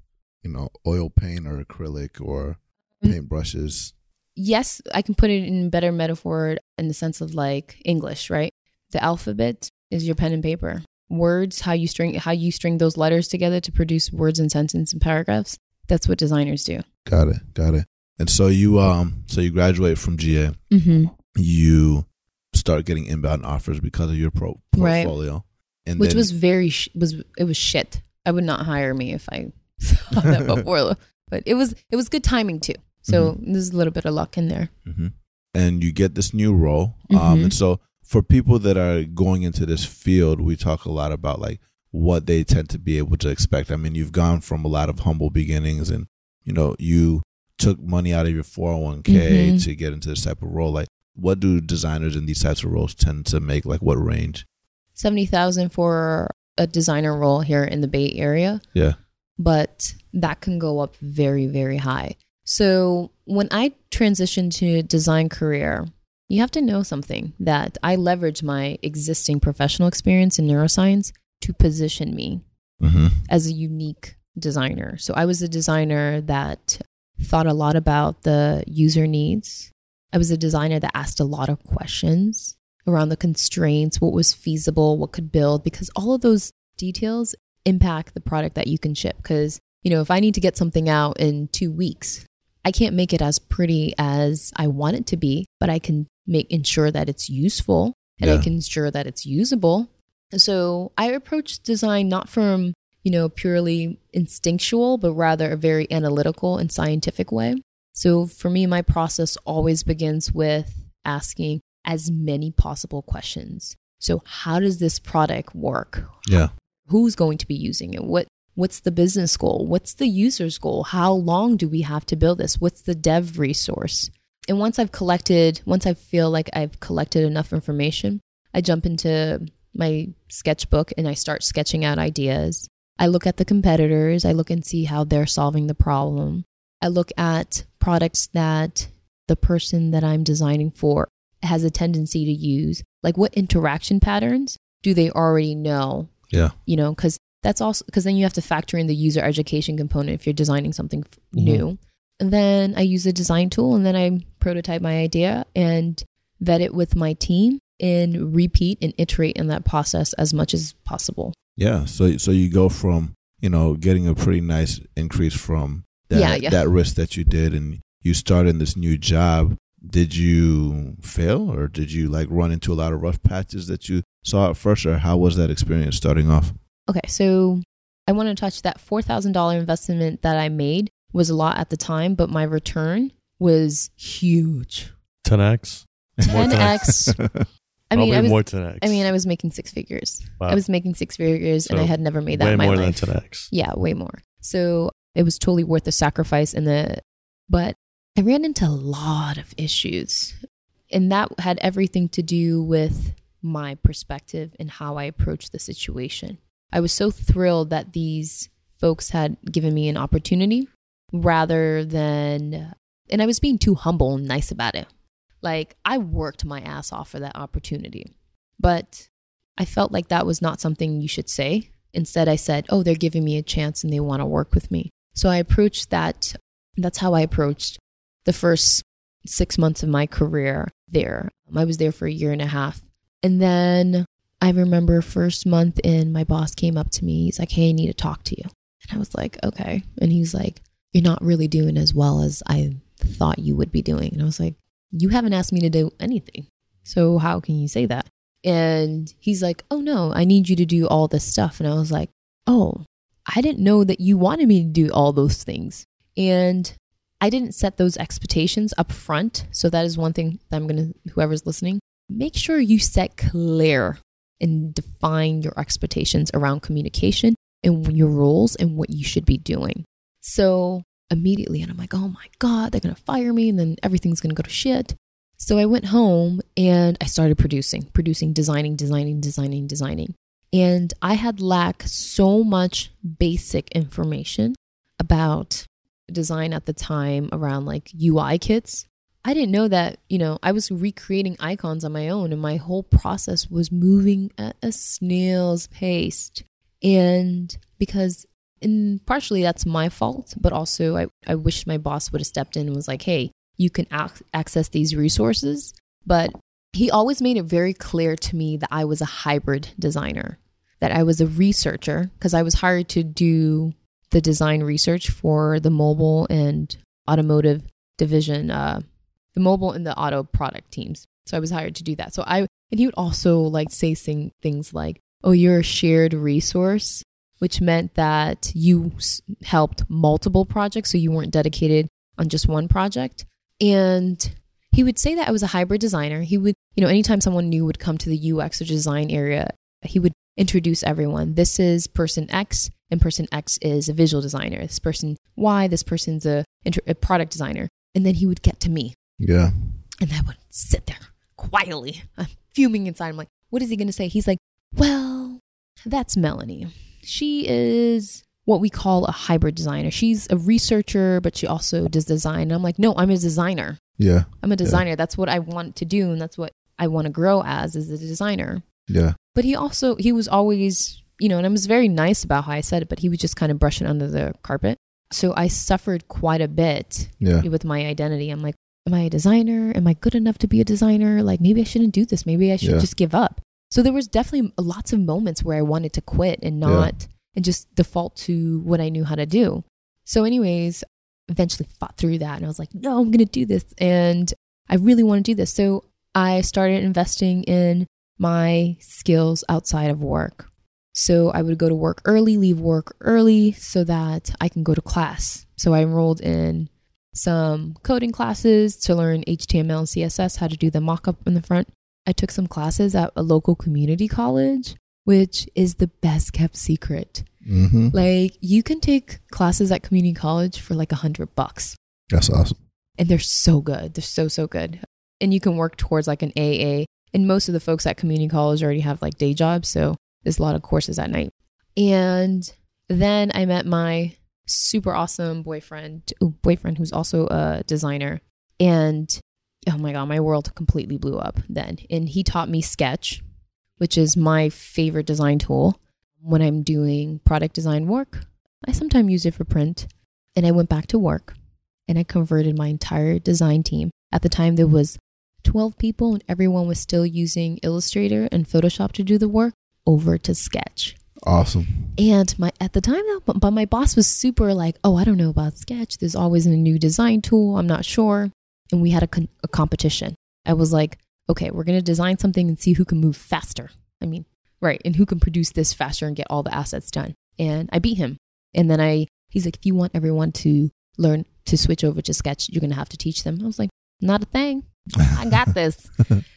you know, oil paint or acrylic or
Mm.
paint brushes.
yes, I can put it in better metaphor in the sense of like English, right? The alphabet is your pen and paper. Words, how you string how you string those letters together to produce words and sentences and paragraphs. That's what designers do.
Got it. Got it. And so you um so you graduate from GA.
Mm-hmm.
You start getting inbound offers because of your pro-
Right.
portfolio. And
Which
then-
was very sh- was it was shit. I would not hire me if I saw that before, but it was it was good timing too. So
Mm-hmm.
there's a little bit of luck in there.
hmm And you get this new role. Um, and so for people that are going into this field, we talk a lot about like what they tend to be able to expect. I mean, you've gone from a lot of humble beginnings and, you know, you took money out of your 401k
Mhm.
to get into this type of role. Like, what do designers in these types of roles tend to make? Like, what range?
Seventy thousand for a designer role here in the Bay Area.
Yeah.
but that can go up very, very high. So when I transitioned to design career, you have to know something that I leverage my existing professional experience in neuroscience to position me
Mm-hmm.
as a unique designer. So I was a designer that thought a lot about the user needs. I was a designer that asked a lot of questions around the constraints, what was feasible, what could build, because all of those details impact the product that you can ship. Because, you know, if I need to get something out in two weeks, I can't make it as pretty as I want it to be, but I can make ensure that it's useful and I can ensure that it's usable. So I approach design not from, you know, purely instinctual, but rather a very analytical and scientific way. So for me, my process always begins with asking as many possible questions. So how does this product work?
Yeah.
Who's going to be using it? What what's the business goal? What's the user's goal? How long do we have to build this? What's the dev resource? And once I've collected, once I feel like I've collected enough information, I jump into my sketchbook and I start sketching out ideas. I look at the competitors, I look and see how they're solving the problem. I look at products that the person that I'm designing for has a tendency to use. Like what interaction patterns do they already know?
Yeah.
You know, because that's also because then you have to factor in the user education component if you're designing something
Mhm.
new. And then I use a design tool and then I prototype my idea and vet it with my team and repeat and iterate in that process as much as possible.
Yeah. So so you go from, you know, getting a pretty nice increase from that
Yeah, yeah.
that risk that you did and you start in this new job. Did you fail or did you like run into a lot of rough patches that you saw at first or how was that experience starting off?
Okay, so I want to touch that $4,000 investment that I made was a lot at the time, but my return was huge.
10x.
10x. I mean,
Probably
I was,
more 10x.
I mean, I was making six figures.
Wow.
I was making six figures, and I had never made that
way more
life.
than 10x.
Yeah, way more. So it was totally worth the sacrifice and the but I ran into a lot of issues. And that had everything to do with my perspective and how I approached the situation. I was so thrilled that these folks had given me an opportunity rather than and I was being too humble and nice about it. Like I worked my ass off for that opportunity. But I felt like that was not something you should say. Instead, I said, Oh, they're giving me a chance and they want to work with me. So I approached that. That's how I approached the first six months of my career there. I was there for a year and a half. And then I remember first month in, my boss came up to me. He's like, Hey, I need to talk to you. And I was like, Okay. And he's like, You're not really doing as well as I thought you would be doing. And I was like, You haven't asked me to do anything. So how can you say that? And he's like, Oh no, I need you to do all this stuff. And I was like, Oh, I didn't know that you wanted me to do all those things. And I didn't set those expectations up front. So that is one thing that I'm going to, whoever's listening, make sure you set clear and define your expectations around communication and your roles and what you should be doing. So immediately, and I'm like, oh my God, they're going to fire me and then everything's going to go to shit. So I went home and I started producing, producing, designing, designing, designing, designing. And I had lacked so much basic information about design at the time around like UI kits. I didn't know that, you know, I was recreating icons on my own and my whole process was moving at a snail's pace. And because and partially that's my fault, but also I, I wish my boss would have stepped in and was like, hey, you can ac- access these resources. But he always made it very clear to me that I was a hybrid designer, that I was a researcher, because I was hired to do the design research for the mobile and automotive division, uh, the mobile and the auto product teams. So I was hired to do that. So I, and he would also like say sing, things like, oh, you're a shared resource, which meant that you s- helped multiple projects. So you weren't dedicated on just one project. And he would say that I was a hybrid designer. He would, you know, anytime someone new would come to the UX or design area, he would introduce everyone. This is person X, and person X is a visual designer. This person Y, this person's a, a product designer. And then he would get to me,
Yeah.
and I would sit there quietly. I'm fuming inside. I'm like, what is he going to say? He's like, well, that's Melanie. She is what we call a hybrid designer. She's a researcher, but she also does design. And I'm like, no, I'm a designer.
Yeah.
I'm a designer. That's what I want to do, and that's what I want to grow as is a designer.
Yeah.
But he also he was always, you know, and I was very nice about how I said it, but he was just kind of brushing under the carpet. So I suffered quite a bit
Yeah.
with my identity. I'm like, am I a designer? Am I good enough to be a designer? Like maybe I shouldn't do this. Maybe I should
Yeah.
just give up. So there was definitely lots of moments where I wanted to quit and
Yeah.
not and just default to what I knew how to do. So anyways, eventually fought through that and I was like, no, I'm going to do this and I really want to do this. So I started investing in my skills outside of work. So I would go to work early, leave work early so that I can go to class. So I enrolled in some coding classes to learn HTML and CSS, how to do the mock up in the front. I took some classes at a local community college, which is the best kept secret.
Mm-hmm.
Like you can take classes at community college for like a hundred bucks
That's awesome.
and they're so good. They're so, so good. And you can work towards like an AA. And most of the folks at community college already have like day jobs. So there's a lot of courses at night. And then I met my super awesome boyfriend, ooh, boyfriend who's also a designer. And oh my God, my world completely blew up then. And he taught me Sketch, which is my favorite design tool when I'm doing product design work. I sometimes use it for print. And I went back to work and I converted my entire design team. At the time, there was 12 people and everyone was still using Illustrator and Photoshop to do the work over to Sketch.
Awesome.
And my at the time though, but, but my boss was super like, "Oh, I don't know about Sketch. There's always a new design tool. I'm not sure." And we had a, con- a competition. I was like, "Okay, we're gonna design something and see who can move faster." I mean, right, and who can produce this faster and get all the assets done. And I beat him. And then I, he's like, "If you want everyone to learn to switch over to Sketch, you're gonna have to teach them." I was like, "Not a thing. I got this."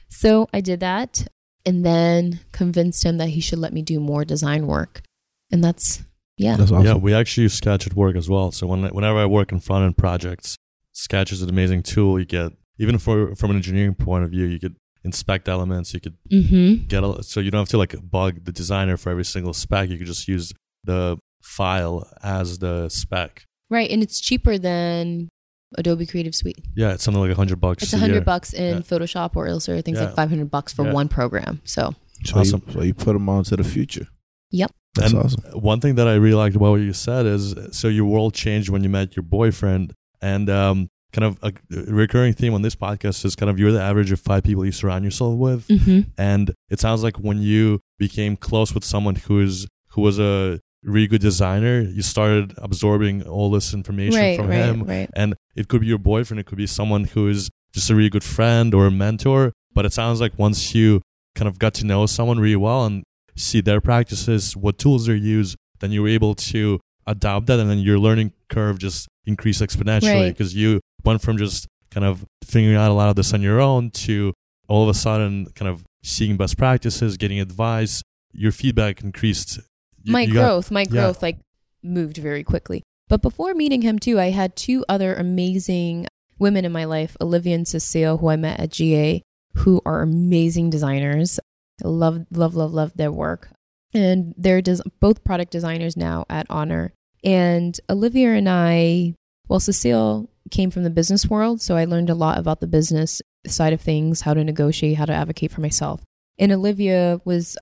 so I did that and then convinced him that he should let me do more design work. And that's, yeah.
That's awesome.
Yeah, we actually use Sketch at work as well. So when, whenever I work in front end projects, Sketch is an amazing tool. You get even for from an engineering point of view, you could inspect elements. You could
Mm-hmm.
get a, so you don't have to like bug the designer for every single spec. You could just use the file as the spec.
Right. And it's cheaper than Adobe Creative Suite.
Yeah, it's something like a hundred bucks.
It's
a
a hundred bucks in
Yeah.
Photoshop or Illustrator. I think
Yeah.
like 500 bucks for
Yeah.
one program. So,
So,
Awesome.
you, so you put them on to the future.
Yep.
That's
And
awesome.
One thing that I really liked about what you said is so your world changed when you met your boyfriend, and um, kind of a recurring theme on this podcast is kind of you're the average of five people you surround yourself with,
mm-hmm.
and it sounds like when you became close with someone who's who was a really good designer, you started absorbing all this information
right,
from
right,
him,
right.
and it could be your boyfriend, it could be someone who is just a really good friend or a mentor, but it sounds like once you kind of got to know someone really well and see their practices, what tools they use, then you were able to adopt that, and then your learning curve just increased exponentially
Right.
because you went from just kind of figuring out a lot of this on your own to all of a sudden kind of seeing best practices, getting advice. Your feedback increased. You-
my
you got-
growth, my growth like moved very quickly. But before meeting him too, I had two other amazing women in my life, Olivia and Cecile, who I met at GA, who are amazing designers. Love, love, love, love their work. And they're des- both product designers now at Honor. And Olivia and I, well, Cecile came from the business world, so I learned a lot about the business side of things, how to negotiate, how to advocate for myself. And Olivia was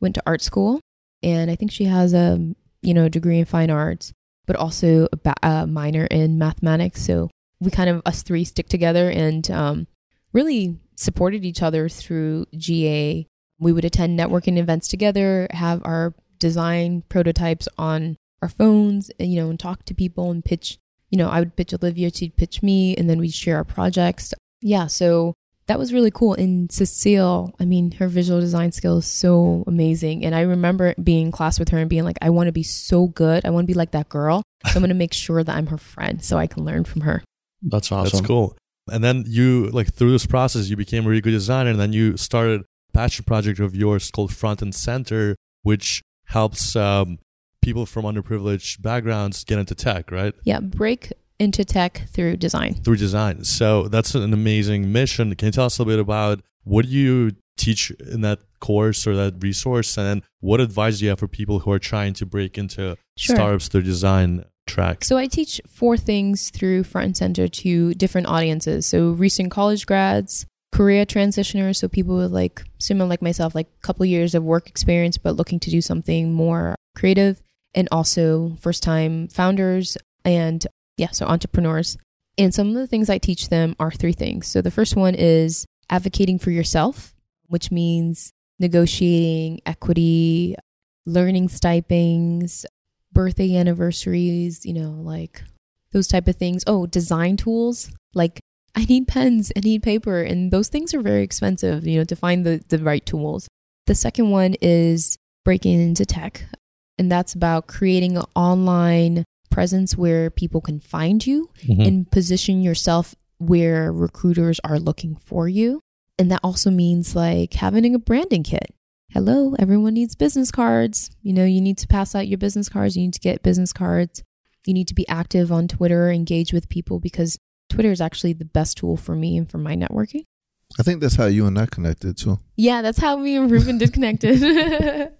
went to art school and I think she has a you know degree in fine arts, but also a, ba- a minor in mathematics. So we kind of us three stick together and um, really supported each other through GA. We would attend networking events together, have our design prototypes on our phones, and, you know, and talk to people and pitch. You know, I would pitch Olivia, she'd pitch me, and then we'd share our projects. Yeah, so that was really cool. And Cecile, I mean, her visual design skill is so amazing. And I remember being in class with her and being like, I want to be so good. I want to be like that girl. So I'm going to make sure that I'm her friend so I can learn from her.
That's awesome.
That's cool. And then you like through this process, you became a really good designer, and then you started a passion project of yours called Front and Center, which helps um, people from underprivileged backgrounds get into tech, right?
Yeah, break into tech through design.
Through design. So that's an amazing mission. Can you tell us a little bit about what do you teach in that course or that resource, and what advice do you have for people who are trying to break into
Sure.
startups through design track?
So I teach four things through Front and Center to different audiences. So recent college grads, career transitioners, so people with like similar like myself, like a couple years of work experience but looking to do something more creative, and also first time founders and yeah, so entrepreneurs. And some of the things I teach them are three things. So the first one is advocating for yourself, which means negotiating equity, learning stipends, birthday anniversaries, you know, like those type of things. Oh, design tools. Like I need pens, I need paper, and those things are very expensive, you know, to find the, the right tools. The second one is breaking into tech. And that's about creating an online presence where people can find you
Mhm.
and position yourself where recruiters are looking for you. And that also means like having a branding kit. Hello, everyone needs business cards. You know, you need to pass out your business cards. You need to get business cards. You need to be active on Twitter, engage with people because Twitter is actually the best tool for me and for my networking.
I think that's how you and I connected too.
Yeah, that's how me and Ruben did connected.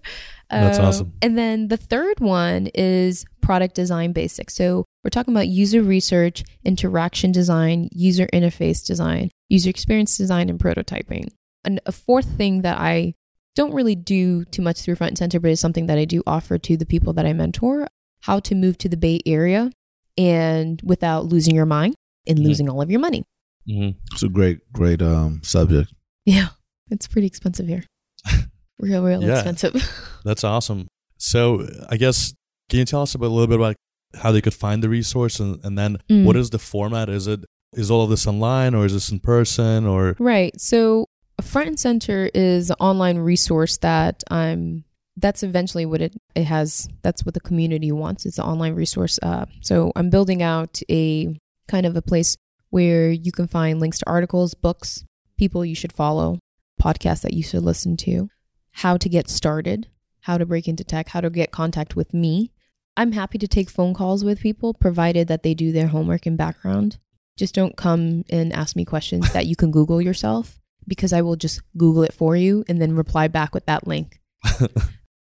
That's
Uh,
awesome.
And then the third one is product design basics. So we're talking about user research, interaction design, user interface design, user experience design, and prototyping. And a fourth thing that I don't really do too much through Front and Center, but is something that I do offer to the people that I mentor how to move to the Bay Area and without losing your mind and
Mhm.
losing all of your money.
Mm-hmm.
It's a great, great um subject.
Yeah, it's pretty expensive here. real, real
Yeah.
expensive.
That's awesome. So I guess can you tell us about, a little bit about how they could find the resource and, and then
Mm.
what is the format? Is it is all of this online or is this in person or
Right. So Front and Center is an online resource that I'm that's eventually what it, it has that's what the community wants. It's an online resource. Uh, so I'm building out a kind of a place where you can find links to articles, books, people you should follow, podcasts that you should listen to, how to get started, how to break into tech, how to get contact with me. I'm happy to take phone calls with people provided that they do their homework and background. Just don't come and ask me questions that you can Google yourself because I will just Google it for you and then reply back with that link.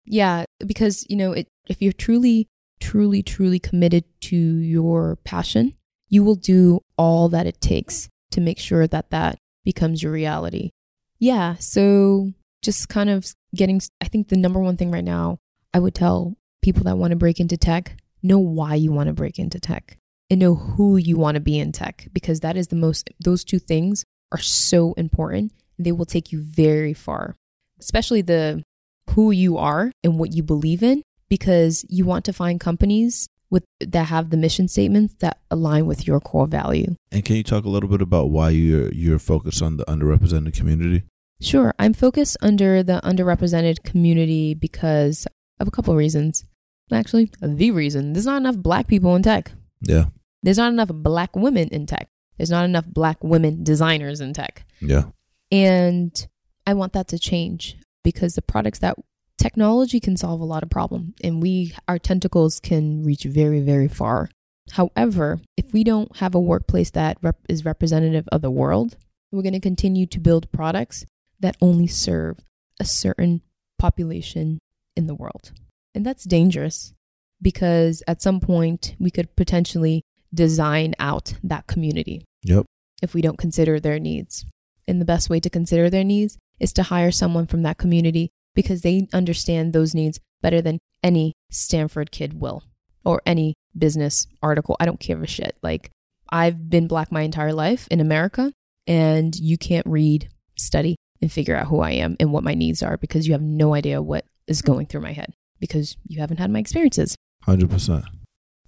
Yeah, because you know, it, if you're truly, truly, truly committed to your passion, you will do all that it takes to make sure that that becomes your reality. Yeah, so just kind of getting, I think the number one thing right now I would tell people that want to break into tech know why you want to break into tech and know who you want to be in tech because that is the most, those two things are so important. They will take you very far, especially the who you are and what you believe in because you want to find companies with that have the mission statements that align with your core value.
And can you talk a little bit about why you're you're focused on the underrepresented community?
Sure, I'm focused under the underrepresented community because of a couple of reasons. Actually, the reason there's not enough black people in tech.
Yeah,
There's not enough black women in tech. There's not enough black women designers in tech.
yeah,
And I want that to change because the products that technology can solve a lot of problems and we our tentacles can reach very very far. However, if we don't have a workplace that rep- is representative of the world, we're going to continue to build products that only serve a certain population in the world. And that's dangerous because at some point we could potentially design out that community
yep,
if we don't consider their needs. And the best way to consider their needs is to hire someone from that community because they understand those needs better than any Stanford kid will or any business article. I don't give a shit. Like, I've been black my entire life in America, and you can't read, study, and figure out who I am and what my needs are because you have no idea what is going through my head because you haven't had my experiences.
hundred percent.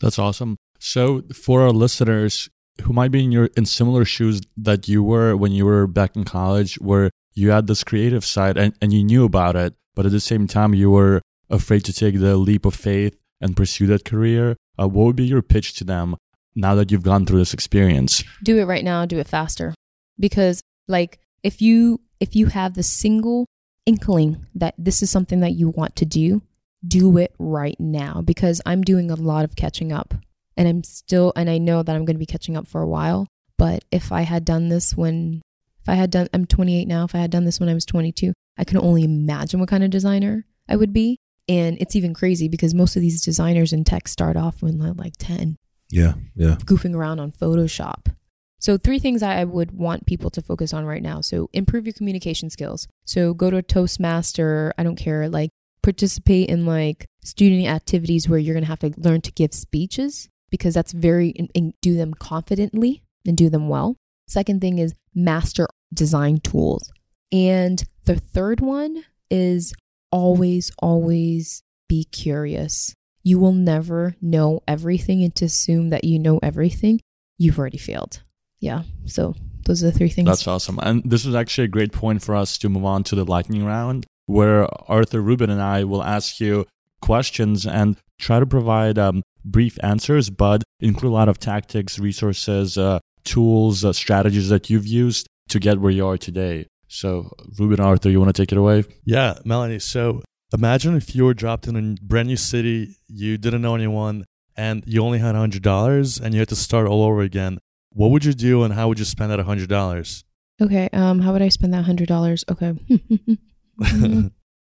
That's awesome. So for our listeners who might be in your in similar shoes that you were when you were back in college, where you had this creative side and, and you knew about it, but at the same time you were afraid to take the leap of faith and pursue that career, uh, what would be your pitch to them now that you've gone through this experience?
do it right now do it faster. Because like if you if you have the single inkling that this is something that you want to do do it right now. Because i'm doing a lot of catching up and i'm still and i know that i'm going to be catching up for a while but if i had done this when if i had done i'm 28 now if i had done this when i was 22 i can only imagine what kind of designer i would be and it's even crazy because most of these designers in tech start off when they're like 10
Yeah, yeah,
goofing around on Photoshop. So, three things I would want people to focus on right now. So, improve your communication skills. So, go to a Toastmaster, I don't care, like participate in like student activities where you're going to have to learn to give speeches because that's very, and, and do them confidently and do them well. Second thing is master design tools. And the third one is always, always be curious. You will never know everything and to assume that you know everything, you've already failed. Yeah. So those are the three things.
That's awesome. And this is actually a great point for us to move on to the lightning round, where Artur Ruben and I will ask you questions and try to provide um, brief answers, but include a lot of tactics, resources, uh, tools, uh, strategies that you've used to get where you are today. So, Ruben, Artur, you want to take it away? Yeah, Melanie. So, imagine if you were dropped in a brand new city, you didn't know anyone, and you only had $100 and you had to start all over again. What would you do and how would you spend that $100?
okay. Um, how would I spend that hundred dollars? Okay.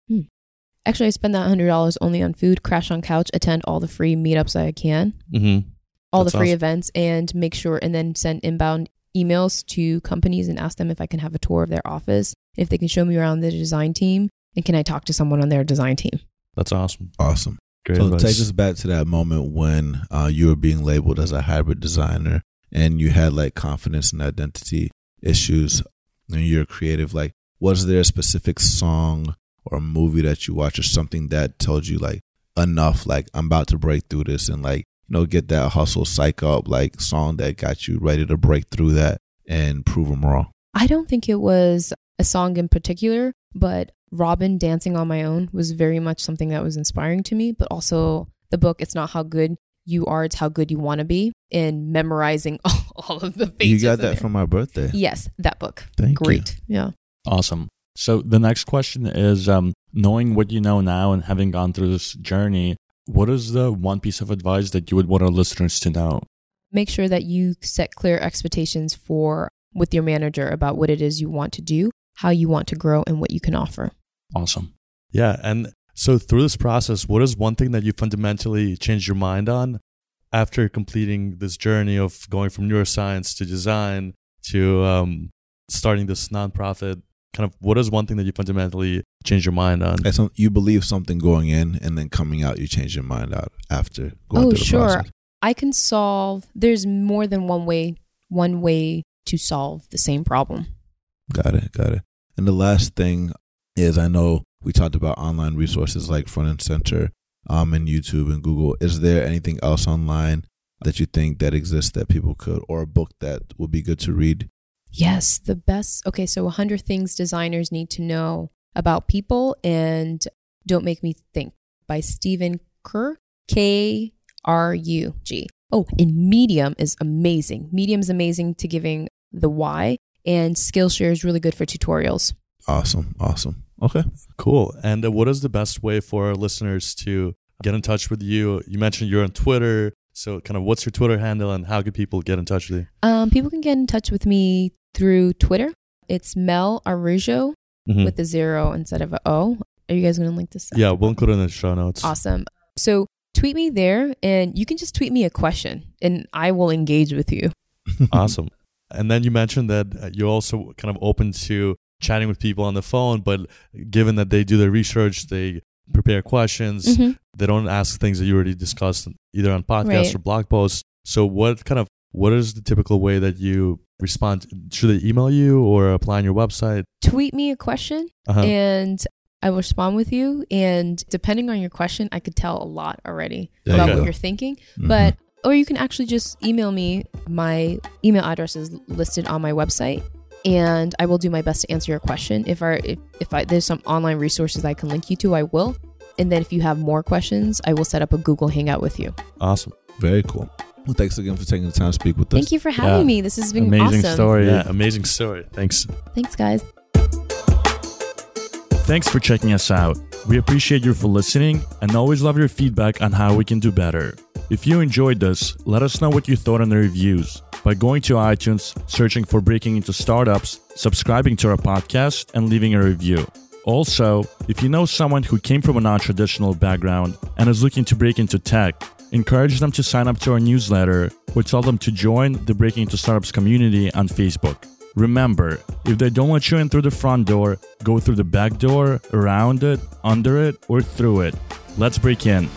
Hmm. Actually, I spend that $100 only on food, crash on couch, attend all the free meetups I can,
Mm-hmm.
All
That's
the free
awesome.
events, and make sure and then send inbound emails to companies and ask them if I can have a tour of their office, if they can show me around the design team, and can I talk to someone on their design team?
That's awesome.
Awesome.
Great
so
advice.
take us back to that moment when uh, you were being labeled as a hybrid designer and you had like confidence and identity issues and you're creative. Like, was there a specific song or movie that you watched or something that told you like enough, like I'm about to break through this and like, you know, get that hustle psych up like song that got you ready to break through that and prove them wrong?
I don't think it was a song in particular, but Robyn dancing on my own was very much something that was inspiring to me. But also the book, it's not how good you are, it's how good you want to be, and memorizing all of the pages.
You got that
there.
from my birthday.
Yes, that book.
Thank you.
Great. Yeah.
Awesome. So the next question is um, knowing what you know now and having gone through this journey, what is the one piece of advice that you would want our listeners to know?
Make sure that you set clear expectations for with your manager about what it is you want to do, how you want to grow, and what you can offer.
Awesome. Yeah. And so through this process, what is one thing that you fundamentally changed your mind on after completing this journey of going from neuroscience to design to um, starting this nonprofit? Kind of what is one thing that you fundamentally change your mind on?
Like some, you believe something going in and then coming out, you change your mind out after going
Oh,
through the
sure.
process.
I can solve. There's more than one way. One way to solve the same problem.
Got it. Got it. And the last thing is I know we talked about online resources like Front and Center um, and YouTube and Google. Is there anything else online that you think that exists that people could, or a book that would be good to read?
Yes, the best. Okay, so 100 things designers need to know about people and Don't Make Me Think by Stephen Krug, K R U G. Oh, and Medium is amazing. Medium is amazing to giving the why, and Skillshare is really good for tutorials.
Awesome. Awesome. Okay.
Cool. And uh, what is the best way for our listeners to get in touch with you? You mentioned you're on Twitter. So, kind of what's your Twitter handle and how can people get in touch with you?
Um, people can get in touch with me through Twitter. It's Mel Araujo
Mhm.
with a zero instead of a O. Are you guys going to link this? up?
yeah, we'll include it in the show notes.
Awesome. So tweet me there and you can just tweet me a question and I will engage with you.
awesome. And then you mentioned that uh, you're also kind of open to chatting with people on the phone, but given that they do their research, they prepare questions,
Mhm.
they don't ask things that you already discussed either on podcasts
Right.
or blog posts. So, what kind of what is the typical way that you respond? Should they email you or apply on your website?
Tweet me a question
Uh-huh.
and I will respond with you. And depending on your question, I could tell a lot already about what you're thinking.
Mhm.
But or you can actually just email me. My email address is listed on my website. And I will do my best to answer your question. If I if, if I there's some online resources I can link you to, I will. And then if you have more questions, I will set up a Google Hangout with you.
awesome.
very cool. Well, thanks again for taking the time to speak with us.
Thank you for having
Yeah.
me. This has been
Amazing
awesome.
story. Yeah, amazing story. Thanks.
Thanks, guys.
Thanks for checking us out. We appreciate you for listening and always love your feedback on how we can do better. If you enjoyed this, let us know what you thought in the reviews by going to iTunes, searching for Breaking into Startups, subscribing to our podcast, and leaving a review. Also, if you know someone who came from a non traditional background and is looking to break into tech, encourage them to sign up to our newsletter or tell them to join the Breaking into Startups community on Facebook. Remember, if they don't let you in through the front door, go through the back door, around it, under it, or through it. Let's break in.